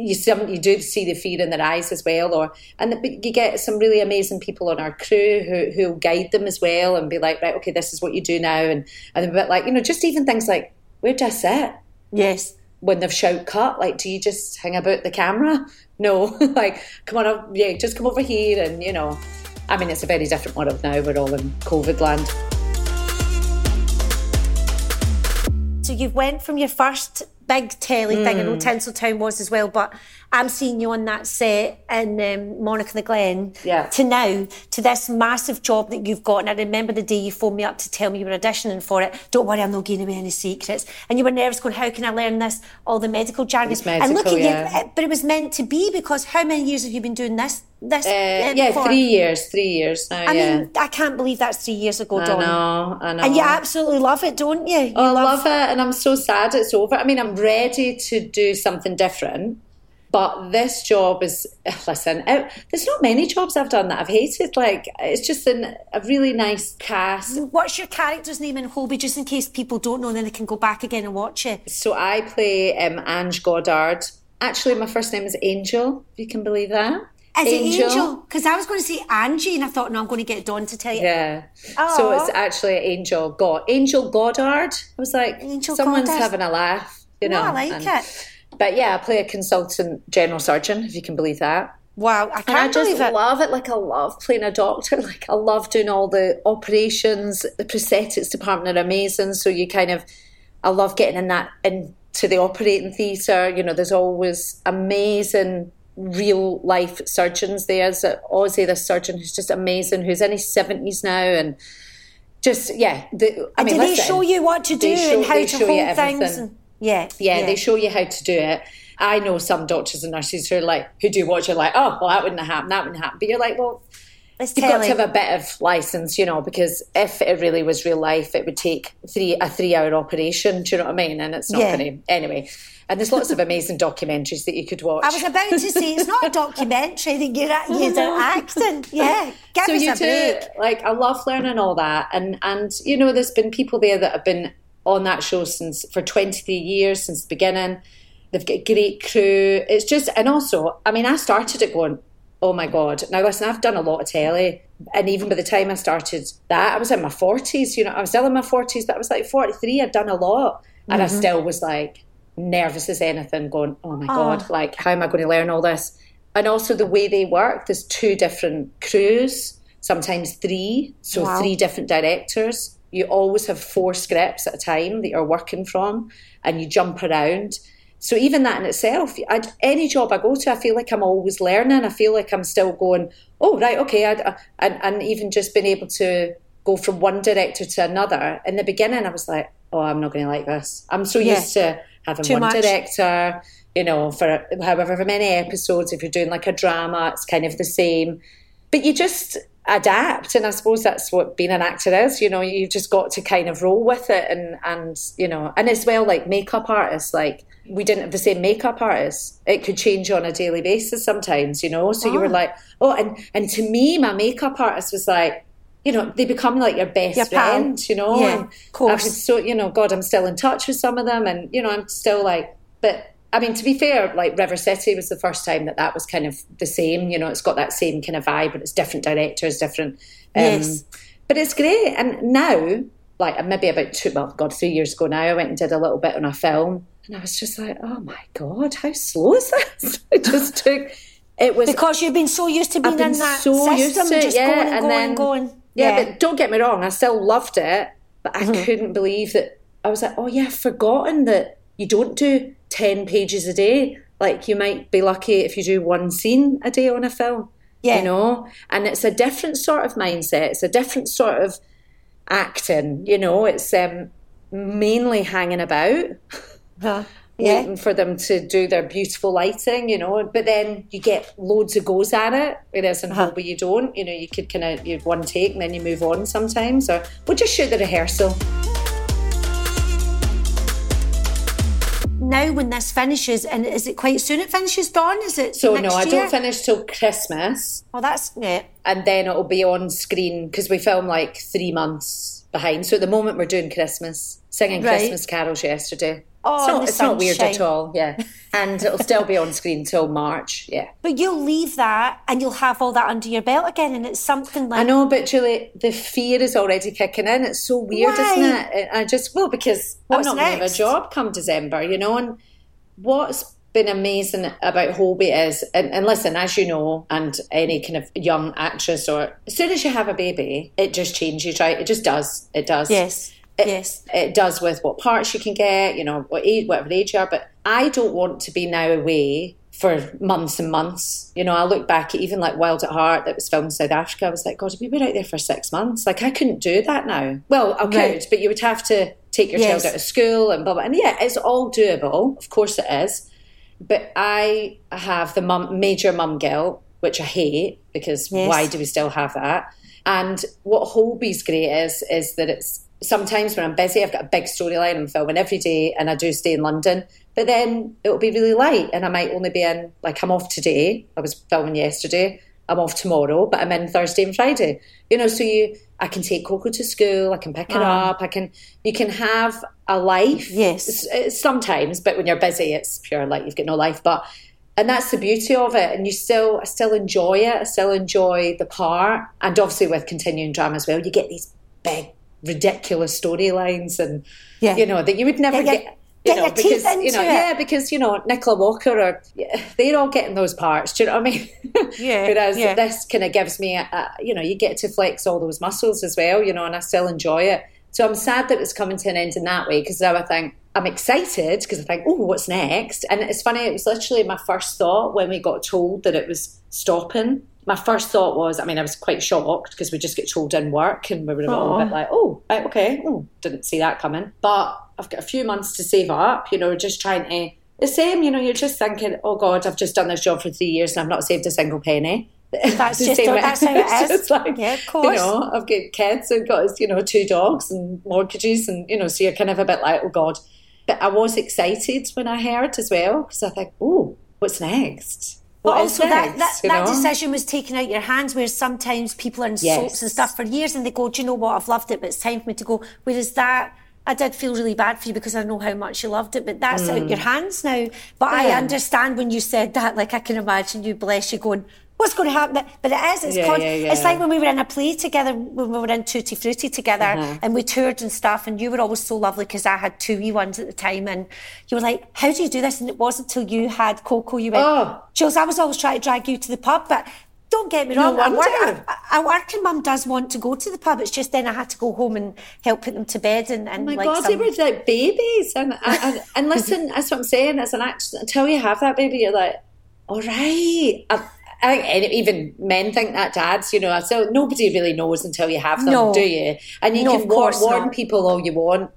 Speaker 2: you some you do see the fear in their eyes as well, or and but you get some really amazing people on our crew who who guide them as well and be like, right, okay, this is what you do now, and and a bit like you know, just even things like where do I sit?
Speaker 1: Yes.
Speaker 2: When they've shout cut, like, do you just hang about the camera? No, like, come on up, yeah, just come over here, and you know, I mean, it's a very different world now. We're all in COVID land.
Speaker 1: So you've went from your first big telly thing, I know
Speaker 2: Mm.
Speaker 1: Tinseltown was as well, but I'm seeing you on that set in um, Monarch of the Glen
Speaker 2: Yeah.
Speaker 1: to now, to this massive job that you've got. And I remember the day you phoned me up to tell me you were auditioning for it. Don't worry, I'm not giving away any secrets. And you were nervous going, how can I learn this? All the medical jargon.
Speaker 2: It's
Speaker 1: and look at
Speaker 2: yeah.
Speaker 1: you, but it was meant to be because how many years have you been doing this? This
Speaker 2: Uh,
Speaker 1: um,
Speaker 2: yeah,
Speaker 1: for?
Speaker 2: three years, three years now.
Speaker 1: I
Speaker 2: yeah.
Speaker 1: mean, I can't believe that's three years ago,
Speaker 2: I
Speaker 1: Dawn.
Speaker 2: know, I know.
Speaker 1: And you absolutely love it, don't you? you
Speaker 2: Oh, I love it, and I'm so sad it's over. I mean, I'm ready to do something different, but this job is. Listen, it, there's not many jobs I've done that I've hated. Like, it's just an, a really nice cast.
Speaker 1: What's your character's name in Holby, just in case people don't know, and then they can go back again and watch it?
Speaker 2: So I play um, Ange Godard. Actually, my first name is Angel. If you can believe that.
Speaker 1: Is it Angel? Because I was going to say Angie, and I thought, no, I'm going to get Dawn to tell you.
Speaker 2: Yeah.
Speaker 1: Aw.
Speaker 2: So it's actually Angel God Angel Godard. I was like,
Speaker 1: Angel
Speaker 2: someone's
Speaker 1: Godard.
Speaker 2: having a laugh, you
Speaker 1: No. I like
Speaker 2: and-
Speaker 1: it.
Speaker 2: But yeah, I play a consultant general surgeon, if you can believe that.
Speaker 1: Wow, I
Speaker 2: And I
Speaker 1: can't
Speaker 2: just
Speaker 1: believe it.
Speaker 2: love it. Like I love playing a doctor. Like I love doing all the operations. The prosthetics department are amazing. So you kind of, I love getting in that into the operating theatre. You know, there's always amazing real life surgeons there. There's a- Ozzy, the surgeon who's just amazing, who's in his seventies now, and just yeah. The, I
Speaker 1: And
Speaker 2: mean,
Speaker 1: do they show you what to do and how to hold things? And, yeah,
Speaker 2: yeah, they show you how to do it. I know some doctors and nurses who are like, who do watch it like, oh, well, that wouldn't have happened, that wouldn't happen. But you're like, well,
Speaker 1: It's
Speaker 2: you've got to have a bit of license, you know, because if it really was real life, it would take three a three hour operation. Do you know what I mean? And it's not
Speaker 1: Yeah.
Speaker 2: going to anyway. And there's lots of amazing documentaries that you could watch.
Speaker 1: I was about to say it's not a documentary that you're, at- you're acting. Yeah, give
Speaker 2: so
Speaker 1: us
Speaker 2: you
Speaker 1: a
Speaker 2: do
Speaker 1: break.
Speaker 2: like I love learning all that, and and you know, there's been people there that have been on that show since for 23 years since the beginning. They've got a great crew. It's just, and also, I mean, I started it going, oh my god. Now listen, I've done a lot of telly, and even by the time I started that, I was in my 40s. You know, I was still in my 40s, but I was like 43. I'd done a lot, and I
Speaker 1: Mhm.
Speaker 2: still was like nervous as anything, going, oh my
Speaker 1: Oh.
Speaker 2: god, like how am I going to learn all this? And also the way they work. There's two different crews, sometimes three, so
Speaker 1: Wow.
Speaker 2: three different directors. You always have four scripts at a time that you're working from, and you jump around. So even that in itself, I, any job I go to, I feel like I'm always learning. I feel like I'm still going, oh right, okay, I, I- uh, and and even just being able to go from one director to another. In the beginning, I was like, oh, I'm not going to like this. I'm so
Speaker 1: Yeah.
Speaker 2: used to having
Speaker 1: Too
Speaker 2: one
Speaker 1: much.
Speaker 2: director, you know, for however many episodes. If you're doing like a drama, it's kind of the same. But you just adapt, and I suppose that's what being an actor is. You know, you've just got to kind of roll with it, and and you know, and as well, like makeup artists, like we didn't have the same makeup artists. It could change on a daily basis sometimes, you know. So you were
Speaker 1: Oh.
Speaker 2: like, oh, and and to me, my makeup artist was like. You know, they become like your best
Speaker 1: Your
Speaker 2: friend, you know.
Speaker 1: Yeah,
Speaker 2: and
Speaker 1: of course.
Speaker 2: I was so, you know, God, I'm still in touch with some of them, and you know, I'm still like, but I mean, to be fair, like River City was the first time that that was kind of the same. You know, it's got that same kind of vibe, but it's different directors, different. Um,
Speaker 1: Yes.
Speaker 2: But it's great. And now, like maybe about two, well, God, three years ago now, I went and did a little bit on a film, and I was just like, oh my God, how slow is this? it just took. It was
Speaker 1: Because you've been so used to being
Speaker 2: been
Speaker 1: in that
Speaker 2: so
Speaker 1: system,
Speaker 2: used to it, yeah,
Speaker 1: going and going
Speaker 2: then-
Speaker 1: going.
Speaker 2: yeah, but don't get me wrong, I still loved it. But I couldn't believe that. I was like, oh yeah, I've forgotten that you don't do 10 pages a day. Like you might be lucky if you do one scene a day on a film.
Speaker 1: Yeah.
Speaker 2: You know? And it's a different sort of mindset. It's a different sort of acting, you know, it's um, mainly hanging about.
Speaker 1: Huh. Yeah.
Speaker 2: Waiting for them to do their beautiful lighting, you know, but then you get loads of goes at it, whereas in
Speaker 1: Uh-huh.
Speaker 2: You don't. You know, you could kind of you have one take and then you move on sometimes, or we'll just shoot the rehearsal.
Speaker 1: Now, when this finishes, and is it quite soon it finishes, Dawn? Is it
Speaker 2: So no, I don't finish till Christmas,
Speaker 1: Oh, that's yeah.
Speaker 2: and then it'll be on screen because we film like three months behind. So at the moment we're doing Christmas, singing
Speaker 1: Right.
Speaker 2: Christmas carols yesterday.
Speaker 1: Oh,
Speaker 2: it's not, it's not weird at all. Yeah, and it'll still be on screen till March. Yeah.
Speaker 1: But you'll leave that, and you'll have all that under your belt again, and it's something like
Speaker 2: I know, but Julie, the fear is already kicking in. It's so weird, isn't it? I just well because
Speaker 1: What's
Speaker 2: I'm not going to have a job come December, you know. And what's been amazing about Holby is, and, and listen, as you know, and any kind of young actress, or as soon as you have a baby, it just changes, right? It just does. It does.
Speaker 1: yes,
Speaker 2: It,
Speaker 1: yes.
Speaker 2: It does with what parts you can get, you know, what age, whatever age you are. But I don't want to be now away for months and months. You know, I look back at even like Wild at Heart that was filmed in South Africa. I was like, God, we were out there for six months. Like, I couldn't do that now. Well, I could, but you would have to take your
Speaker 1: Yes.
Speaker 2: child out of school and blah, blah. And yeah, it's all doable. Of course it is. But I have the mum, major mum guilt, which I hate because
Speaker 1: Yes.
Speaker 2: why do we still have that? And what Holby's great is, is that it's sometimes when I'm busy, I've got a big storyline, I'm filming every day and I do stay in London. But then it'll be really light and I might only be in, like, I'm off today. I was filming yesterday. I'm off tomorrow, but I'm in Thursday and Friday. You know, so you, I can take Coco to school, I can pick her
Speaker 1: Ah.
Speaker 2: up, I can, you can have a life.
Speaker 1: Yes.
Speaker 2: It's sometimes, but when you're busy, it's pure like you've got no life. But and that's the beauty of it. And you still, I still enjoy it. I still enjoy the part, and obviously with continuing drama as well, you get these big, ridiculous storylines, and
Speaker 1: Yeah.
Speaker 2: you know that you would never
Speaker 1: Yeah,
Speaker 2: get.
Speaker 1: get-
Speaker 2: You
Speaker 1: get
Speaker 2: know, because you know,
Speaker 1: it.
Speaker 2: yeah, because you know, Nicola Walker or yeah, they're all getting those parts. Do you know what I mean?
Speaker 1: Yeah,
Speaker 2: Whereas
Speaker 1: yeah.
Speaker 2: this kind of gives me, a, a, you know, you get to flex all those muscles as well, you know, and I still enjoy it. So I'm sad that it's coming to an end in that way because now I think I'm excited because I think, oh, what's next? And it's funny, it was literally my first thought when we got told that it was stopping. My first thought was, I mean, I was quite shocked because we just get told in work and we were all a bit like, oh, right, okay, oh, didn't see that coming. But I've got a few months to save up, you know, just trying to. The same, you know, you're just thinking, oh God, I've just done this job for three years and I've not saved a single penny.
Speaker 1: That's
Speaker 2: The
Speaker 1: just
Speaker 2: same
Speaker 1: that's how it
Speaker 2: it's just like,
Speaker 1: yeah, of course.
Speaker 2: You know, I've got kids and got, you know, two dogs and mortgages and, you know, so you're kind of a bit like, oh God. But I was excited when I heard as well because I think, oh, what's next?
Speaker 1: But also that,
Speaker 2: next,
Speaker 1: that,
Speaker 2: know?
Speaker 1: decision was taken out your hands where sometimes people are in
Speaker 2: Yes.
Speaker 1: soaps and stuff for years and they go, Do you know what, I've loved it, but it's time for me to go. Whereas that I did feel really bad for you because I know how much you loved it, but that's out your hands now. But I
Speaker 2: Mm.
Speaker 1: Understand when you said that, like I can imagine you bless you going, What's going to happen? But it is. It's,
Speaker 2: Yeah,
Speaker 1: con-
Speaker 2: yeah, yeah.
Speaker 1: it's like when we were in a play together, when we were in Tutti Frutti together,
Speaker 2: Uh-huh.
Speaker 1: and we toured and stuff. And you were always so lovely because I had two wee ones at the time, and you were like, "How do you do this?" And it wasn't until you had Coco, you went,
Speaker 2: Oh.
Speaker 1: Jules, I was always trying to drag you to the pub, but don't get me
Speaker 2: No
Speaker 1: wrong. a, work,
Speaker 2: wonder.
Speaker 1: a, a working mum does want to go to the pub. It's just then I had to go home and help put them to bed and, and
Speaker 2: Oh my
Speaker 1: like
Speaker 2: God,
Speaker 1: some-
Speaker 2: they were like babies. And, and, and listen, that's what I'm saying. As an actress, until you have that baby, you're like, all right. I, I think any- even men think that, dads, you know, so nobody really knows until you have them,
Speaker 1: No.
Speaker 2: do you? And you
Speaker 1: No,
Speaker 2: can
Speaker 1: of
Speaker 2: warn, people all you want,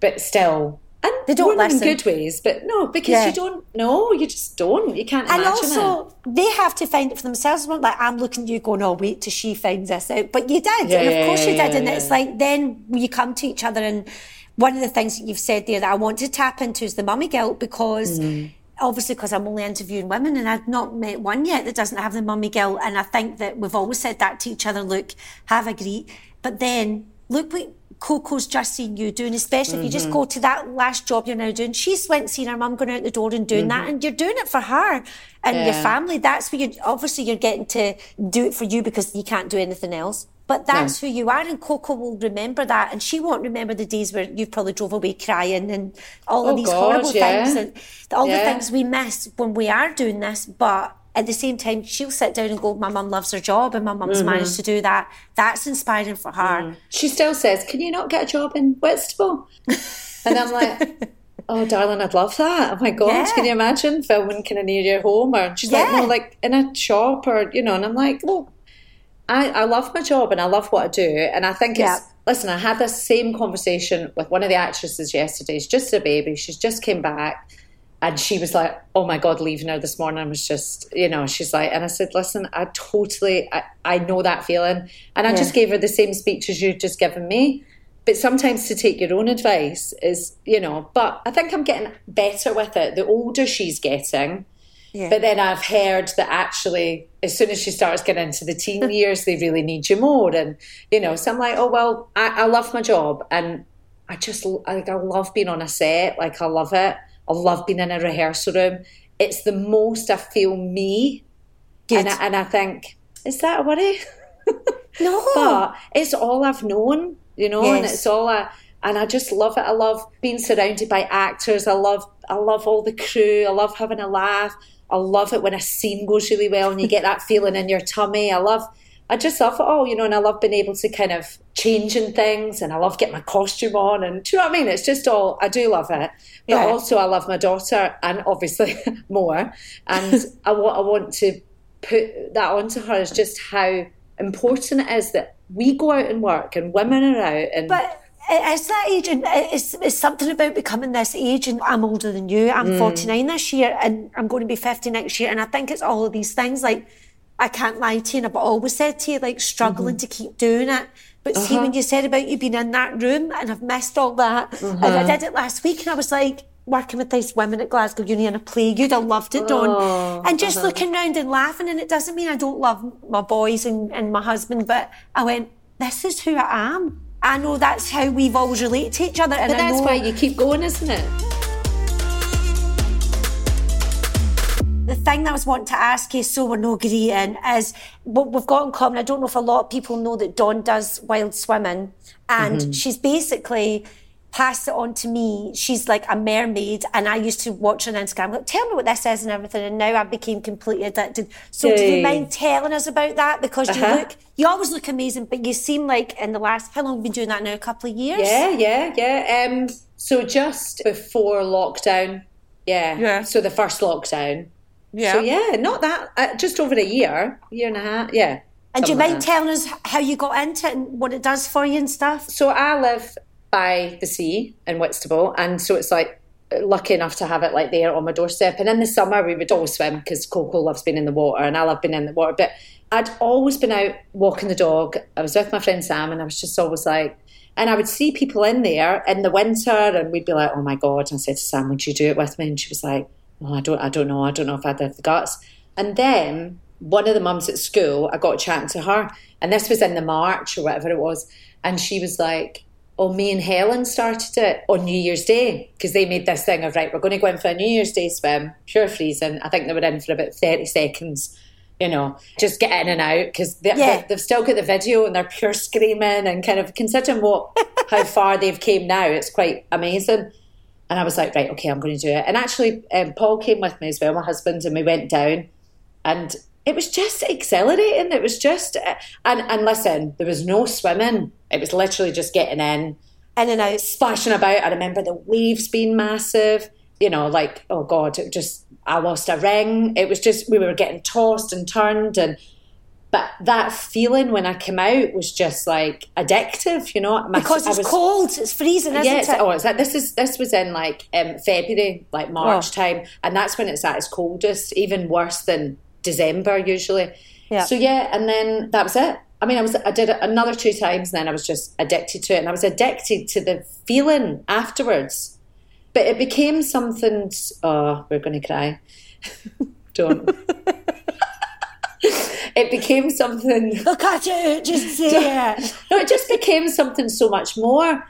Speaker 2: but still. And
Speaker 1: They don't listen.
Speaker 2: in good ways, but no, because
Speaker 1: Yeah.
Speaker 2: you don't know. You just don't. You can't
Speaker 1: And
Speaker 2: imagine it.
Speaker 1: also, they have to find it for themselves. Like I'm looking at you going, oh, wait till she finds this out. But you did.
Speaker 2: Yeah,
Speaker 1: and of course you
Speaker 2: yeah,
Speaker 1: did. And
Speaker 2: yeah,
Speaker 1: it's like then you come to each other. And one of the things that you've said there that I want to tap into is the mummy guilt because.
Speaker 2: Mm.
Speaker 1: Obviously, because I'm only interviewing women and I've not met one yet that doesn't have the mummy guilt. And I think that we've always said that to each other look, have a greet. But then look what Coco's just seen you doing, especially if you
Speaker 2: Mm-hmm.
Speaker 1: just go to that last job you're now doing. She's went seeing her mum going out the door and doing that, and you're doing it for her and your
Speaker 2: Mm-hmm.
Speaker 1: Family. That's where you obviously you're getting to do it for you because you can't do anything else. But that's who you are, and Coco will remember that, and she won't remember the days where you probably drove away crying and all
Speaker 2: Oh,
Speaker 1: of these
Speaker 2: God,
Speaker 1: horrible
Speaker 2: yeah.
Speaker 1: things and all
Speaker 2: Yeah.
Speaker 1: the things we miss when we are doing this. But at the same time, she'll sit down and go, My mum loves her job and my mum's
Speaker 2: Mhm.
Speaker 1: managed to do that. That's inspiring for her.
Speaker 2: She still says, Can you not get a job in Whitstable? And I'm like, Oh, darling, I'd love that. Oh my God,
Speaker 1: Yeah.
Speaker 2: can you imagine filming kind of near your home? Or she's like, No, like in a shop or, you know, and I'm like, Well, I, I love my job and I love what I do. And I think it's, listen, I had this same conversation with one of the actresses yesterday. She's just a baby. She's just came back. And she was like, oh my God, leaving her this morning was just, you know, she's like, and I said, listen, I totally, I, I know that feeling. And I
Speaker 1: Yeah.
Speaker 2: just gave her the same speech as you've just given me. But sometimes to take your own advice is, you know, but I think I'm getting better with it. The older she's getting,
Speaker 1: Yeah.
Speaker 2: but then I've heard that actually, as soon as she starts getting into the teen years, they really need you more. And, you know, so I'm like, oh, well, I, I love my job. And I just, like, I love being on a set. Like, I love it. I love being in a rehearsal room. It's the most I feel me. And I, and I think, is that a worry?
Speaker 1: no.
Speaker 2: But it's all I've known, you know,
Speaker 1: yes.
Speaker 2: and it's all I and I just love it. I love being surrounded by actors. I love I love all the crew. I love having a laugh. I love it when a scene goes really well and you get that feeling in your tummy. I love I just love it all, you know, and I love being able to kind of change in things and I love getting my costume on and do you know what I mean? It's just all I do love it. But
Speaker 1: Yeah.
Speaker 2: also I love my daughter and obviously more. And I want I want to put that onto her is just how important it is that we go out and work and women are out and
Speaker 1: But it's that age, and it's, it's something about becoming this age. And I'm older than you. I'm
Speaker 2: Mm.
Speaker 1: 49 this year, and I'm going to be 50 next year. And I think it's all of these things. Like I can't lie to you, and I've always said to you, like struggling to keep doing it. But see,
Speaker 2: Mm-hmm. Uh-huh.
Speaker 1: when you said about you being in that room, and I've missed all that, and
Speaker 2: Uh-huh.
Speaker 1: I did it last week, and I was like. Working with these women at Glasgow Uni in a play, you'd have loved it, Dawn.
Speaker 2: Oh,
Speaker 1: and just
Speaker 2: uh-huh.
Speaker 1: looking round and laughing, and it doesn't mean I don't love my boys and, and my husband, but I went, this is who I am. I know that's how we've always relate to each other. And
Speaker 2: but
Speaker 1: I
Speaker 2: that's
Speaker 1: know
Speaker 2: why you keep going, isn't it?
Speaker 1: the thing that I was wanting to ask you, so we're no greeting, is what we've got in common. I don't know if a lot of people know that Dawn does wild swimming, and
Speaker 2: Mm-hmm.
Speaker 1: she's basically passed it on to me. She's like a mermaid, and I used to watch her on Instagram. Like, tell me what this is and everything. And now I became completely addicted. So, do
Speaker 2: Yay.
Speaker 1: you mind telling us about that? Because you
Speaker 2: Uh-huh.
Speaker 1: look, you always look amazing, but you seem like in the last how long have you been doing that now? A couple of years.
Speaker 2: Yeah, yeah, yeah. Um, so just before lockdown, yeah.
Speaker 1: Yeah.
Speaker 2: So the first lockdown.
Speaker 1: Yeah.
Speaker 2: So yeah, not that. Uh, just over a year, year and a half. Yeah.
Speaker 1: And do you
Speaker 2: something like
Speaker 1: mind telling us how you got into it and what it does for you and stuff?
Speaker 2: So I live by the sea in Whitstable, and so it's like lucky enough to have it like there on my doorstep. And in the summer, we would always swim because Coco loves being in the water, and I love being in the water. But I'd always been out walking the dog. I was with my friend Sam, and I was just always like, and I would see people in there in the winter, and we'd be like, "Oh my god!" And I said to Sam, "Would you do it with me?" And she was like, "Oh, I don't, I don't know, I don't know if I'd have the guts." And then one of the mums at school, I got chatting to her, and this was in the March or whatever it was, and she was like, "Oh, me and Helen started it on New Year's Day because they made this thing of right, we're going to go in for a New Year's Day swim, pure freezing. I think they were in for about thirty seconds." You know, just get in and out because they,
Speaker 1: Yeah.
Speaker 2: they, have still got the video and they're pure screaming and kind of considering what how far they've came now, it's quite amazing. And I was like, right, okay, I'm going to do it. And actually, um, Paul came with me as well, my husband, and we went down. And it was just exhilarating. It was just, uh, and and listen, there was no swimming. It was literally just getting in,
Speaker 1: In and out.
Speaker 2: splashing about. I remember the waves being massive. You know, like oh god, it just I lost a ring. It was just we were getting tossed and turned and. But that feeling when I came out was just like addictive, you know. My-
Speaker 1: Because it's
Speaker 2: was-
Speaker 1: cold, it's freezing, isn't
Speaker 2: yeah, it's,
Speaker 1: it?
Speaker 2: oh, it's like this is this was in like um, February, like March
Speaker 1: Oh.
Speaker 2: time, and that's when it's at its coldest, even worse than December usually.
Speaker 1: Yeah.
Speaker 2: So yeah, and then that was it. I mean, I was I did it another two times, and then I was just addicted to it, and I was addicted to the feeling afterwards. But it became something. Oh, we're going to cry. Don't. it became something.
Speaker 1: Look at you, just say it.
Speaker 2: No, it just became something so much more.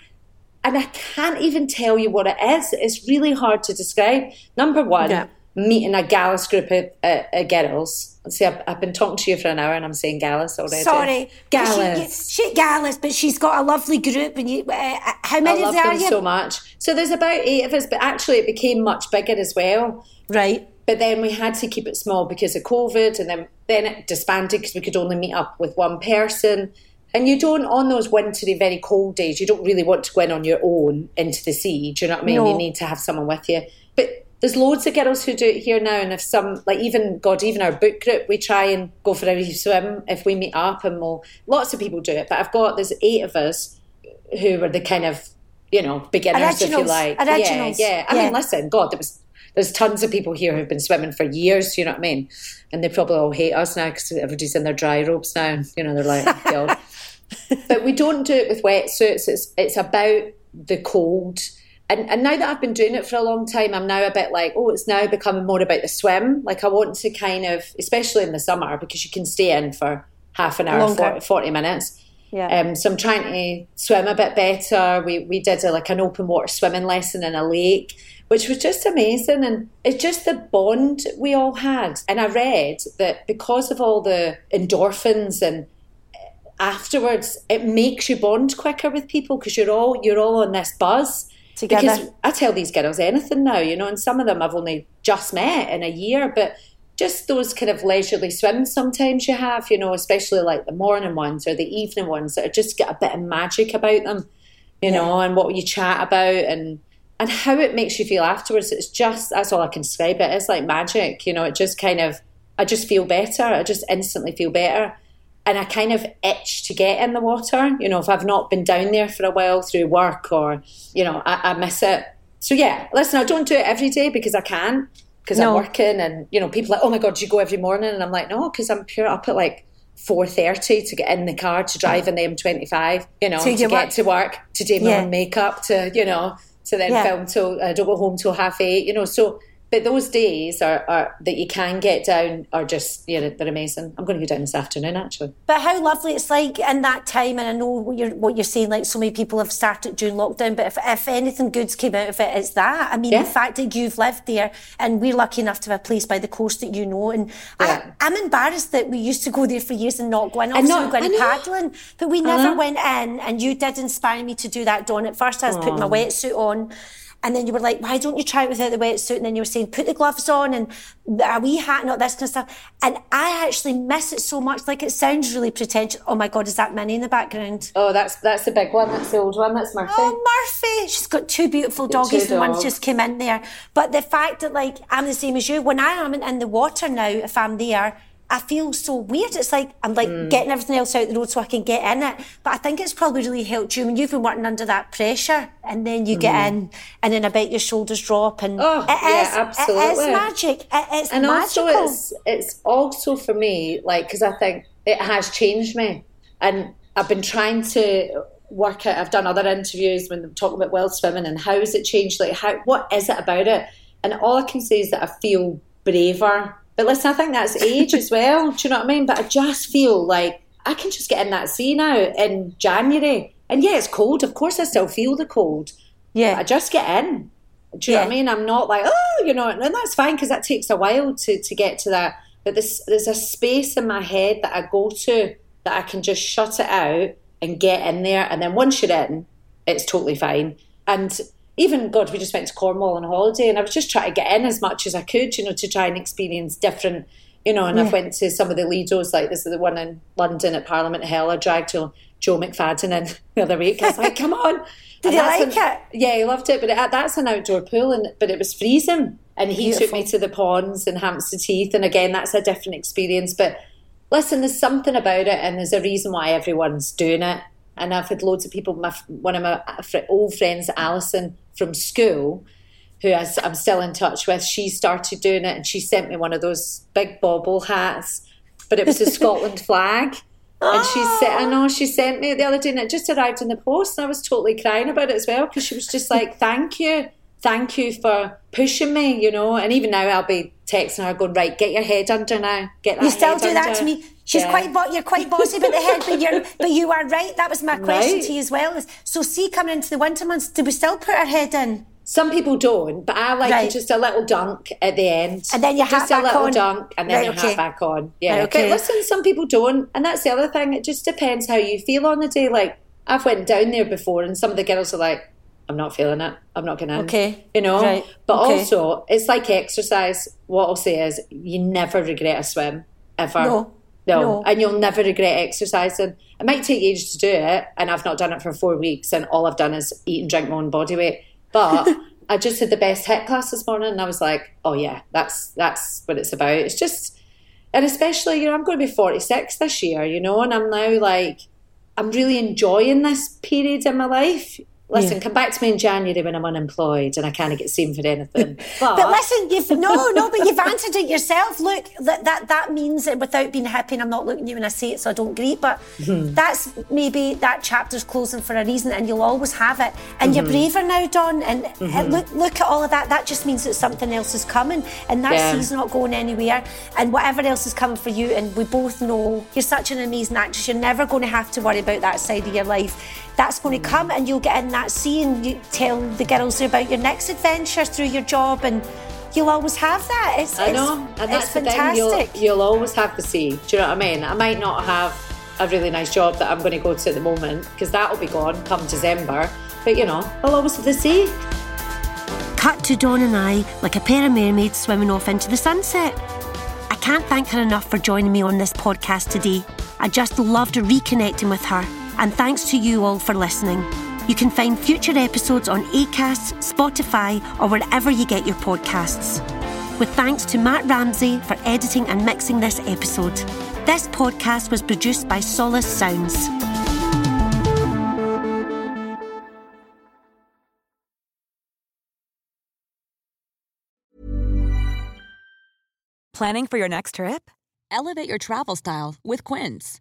Speaker 2: And I can't even tell you what it is. It's really hard to describe. Number one,
Speaker 1: Yeah.
Speaker 2: Meeting a Gallus group of uh, uh, girls. See, I've, I've been talking to you for an hour and I'm saying Gallus already.
Speaker 1: Sorry.
Speaker 2: Gallus.
Speaker 1: She, she Gallus, but she's got a lovely group. And you, uh, how many
Speaker 2: I
Speaker 1: of
Speaker 2: love
Speaker 1: are
Speaker 2: them
Speaker 1: you?
Speaker 2: so much. So there's about eight of us, but actually it became much bigger as well.
Speaker 1: Right.
Speaker 2: but then we had to keep it small because of COVID, and then then it disbanded because we could only meet up with one person. And you don't on those wintry, very cold days. You don't really want to go in on your own into the sea. Do you know what I mean?
Speaker 1: No.
Speaker 2: You need to have someone with you. But there's loads of girls who do it here now, and if some like even God, even our book group, we try and go for a wee swim if we meet up, and we'll lots of people do it. But I've got there's eight of us who were the kind of you know beginners, if you like.
Speaker 1: Originals.
Speaker 2: Yeah, yeah. I
Speaker 1: Yeah.
Speaker 2: mean, listen, God, there was there's tons of people here who've been swimming for years. You know what I mean? And they probably all hate us now because everybody's in their dry robes now. and, You know, they're like, but we don't do it with wetsuits. It's it's about the cold. And and now that I've been doing it for a long time, I'm now a bit like, oh, it's now becoming more about the swim. Like I want to kind of, especially in the summer, because you can stay in for half an hour, 40, 40 minutes.
Speaker 1: Yeah.
Speaker 2: Um, so I'm trying to swim a bit better. We we did a, like an open water swimming lesson in a lake, which was just amazing, and it's just the bond we all had. And I read that because of all the endorphins and afterwards, it makes you bond quicker with people because you're all you're all on this buzz
Speaker 1: Together.
Speaker 2: Because I tell these girls anything now, you know, and some of them I've only just met in a year, but just those kind of leisurely swims sometimes you have, you know, especially like the morning ones or the evening ones that are just get a bit of magic about them, you know, and what you chat about and and how it makes you feel afterwards. It's just that's all I can describe it. It's like magic, you know, it just kind of I just feel better. I just instantly feel better. And I kind of itch to get in the water. You know, if I've not been down there for a while through work or, you know, I, I miss it. So yeah, listen, I don't do it every day because I can, because I'm working and, you know, people are like, oh my God, do you go every morning? And I'm like, no, because I'm pure up at like 4.30 to get in the car to drive in the M25, you know,
Speaker 1: To
Speaker 2: to, get
Speaker 1: work.
Speaker 2: to work, to do my
Speaker 1: Yeah.
Speaker 2: own makeup, to, you know, to then
Speaker 1: Yeah.
Speaker 2: film till, I don't go home till half eight, you know, so... But those days are, are that you can get down are just you know they're amazing. I'm going to go down this afternoon actually.
Speaker 1: But how lovely it's like in that time, and I know what you're what you're saying. Like so many people have started during lockdown, but if, if anything good's came out of it, it's that. I mean,
Speaker 2: Yeah.
Speaker 1: the fact that you've lived there, and we're lucky enough to have a place by the coast that you know. And
Speaker 2: Yeah.
Speaker 1: I, I'm embarrassed that we used to go there for years and not go in. Obviously,
Speaker 2: not-
Speaker 1: we go in
Speaker 2: I know.
Speaker 1: paddling, but we never went in. And you did inspire me to do that, Dawn. At first, I was putting my oh. wetsuit on. And then you were like, why don't you try it without the wetsuit? And then you were saying, put the gloves on and a wee hat, not this kind of stuff. And I actually miss it so much. Like it sounds really pretentious. Oh my God, is that Minnie in the background?
Speaker 2: Oh, that's that's the big one. That's the old one. That's Murphy.
Speaker 1: Oh, Murphy. She's got two beautiful doggies.
Speaker 2: two
Speaker 1: and one just came in there. But the fact that, like, I'm the same as you, when I am in the water now, if I'm there, I feel so weird. It's like I'm like
Speaker 2: Mm.
Speaker 1: getting everything else out the road so I can get in it. But I think it's probably really helped you when you've been working under that pressure and then you get in and then I bet your shoulders drop and
Speaker 2: Mm. Oh,
Speaker 1: it
Speaker 2: yeah,
Speaker 1: is-
Speaker 2: absolutely.
Speaker 1: is magic. It is
Speaker 2: and
Speaker 1: magical.
Speaker 2: also it's it's also for me like because I think it has changed me, and I've been trying to work out. I've done other interviews when they're talking about wild swimming and how has it changed? Like how what is it about it? And all I can say is that I feel braver. But listen, I think that's age as well. Do you know what I mean? But I just feel like I can just get in that sea now in January. And yeah, it's cold. Of course, I still feel the cold.
Speaker 1: yeah.
Speaker 2: I just get in. Do you know what I mean? I'm not like, oh, you know, and that's fine because that takes a while to, to get to that. But there's, there's a space in my head that I go to that I can just shut it out and get in there. And then once you're in, it's totally fine. And even, God, we just went to Cornwall on holiday and I was just trying to get in as much as I could, you know, to try and experience different, you know, and I've went to some of the Lidos, like this is the one in London at Parliament Hill. I dragged to Joe McFadden in the other week. I was like, come on.
Speaker 1: Did you like
Speaker 2: an-
Speaker 1: it?
Speaker 2: yeah, he loved it, but it, that's an outdoor pool, and but it was freezing. And he took me to the ponds in Hampstead Heath, and again, that's a different experience. But listen, there's something about it, and there's a reason why everyone's doing it. And I've had loads of people. My one of my uh, old friends, Alison from school, who I, am still in touch with. She started doing it, and she sent me one of those big bobble hats, but it was a Scotland flag. And she said, I ah. know she sent me it the other day, and it just arrived in the post, and I was totally crying about it as well because she was just like, "Thank you, thank you for pushing me," you know. And even now, I'll be texting her, going, "Right, get your head under now. Get that."
Speaker 1: You still do that to me. She's
Speaker 2: Yeah.
Speaker 1: quite, bo- you're quite bossy about the head, but you're, but you are right. That was my question
Speaker 2: Right.
Speaker 1: to you as well. Is so, see, coming into the winter months, do we still put our head in?
Speaker 2: Some people don't, but I like
Speaker 1: Right.
Speaker 2: just a little dunk at the end,
Speaker 1: And then hat
Speaker 2: just a little
Speaker 1: on.
Speaker 2: dunk, and then
Speaker 1: Right,
Speaker 2: your
Speaker 1: okay.
Speaker 2: hat back on. Yeah,
Speaker 1: Right, okay.
Speaker 2: but listen, some people don't, and that's the other thing. It just depends how you feel on the day. Like I've went down there before, and some of the girls are like, I'm not feeling it. I'm not going to.
Speaker 1: Okay.
Speaker 2: You know?
Speaker 1: Right.
Speaker 2: But
Speaker 1: Okay.
Speaker 2: also, it's like exercise. What I'll say is, you never regret a swim, ever.
Speaker 1: No.
Speaker 2: No.
Speaker 1: No.
Speaker 2: And you'll never regret exercising. It might take ages to do it, and I've not done it for four weeks, and all I've done is eat and drink my own body weight. But I just had the best HIIT class this morning, and I was like, oh, yeah, that's that's what it's about. It's just, and especially, you know, I'm going to be 46 this year, you know, and I'm now like, I'm really enjoying this period in my life. Listen, come back to me in January when I'm unemployed and I can't get seen for anything. But,
Speaker 1: But listen, you've no, no, but you've answered it yourself. Look, that that that means it without being happy. And I'm not looking at you when I say it, so I don't greet. But
Speaker 2: Mm-hmm.
Speaker 1: that's maybe that chapter's closing for a reason, and you'll always have it. And you're
Speaker 2: Mm-hmm.
Speaker 1: braver now, Dawn. And and look, look at all of that. That just means that something else is coming, and that
Speaker 2: Yeah.
Speaker 1: sea's not going anywhere. And whatever else is coming for you, and we both know you're such an amazing actress. You're never going to have to worry about that side of your life. That's going to come, and you'll get in that sea, and you tell the girls about your next adventure through your job, and you'll always have that. It's,
Speaker 2: I
Speaker 1: it's-
Speaker 2: know, and that's
Speaker 1: it's
Speaker 2: the thing.
Speaker 1: fantastic.
Speaker 2: You'll, you'll always have the sea. Do you know what I mean? I might not have a really nice job that I'm going to go to at the moment because that'll be gone come December. But you know, I'll always have the sea.
Speaker 1: Cut to Dawn and I like a pair of mermaids swimming off into the sunset. I can't thank her enough for joining me on this podcast today. I just loved reconnecting with her, and thanks to you all for listening. You can find future episodes on Acast, Spotify, or wherever you get your podcasts. With thanks to Matt Ramsey for editing and mixing this episode. This podcast was produced by Solace Sounds.
Speaker 7: Planning for your next trip? Elevate your travel style with Quince.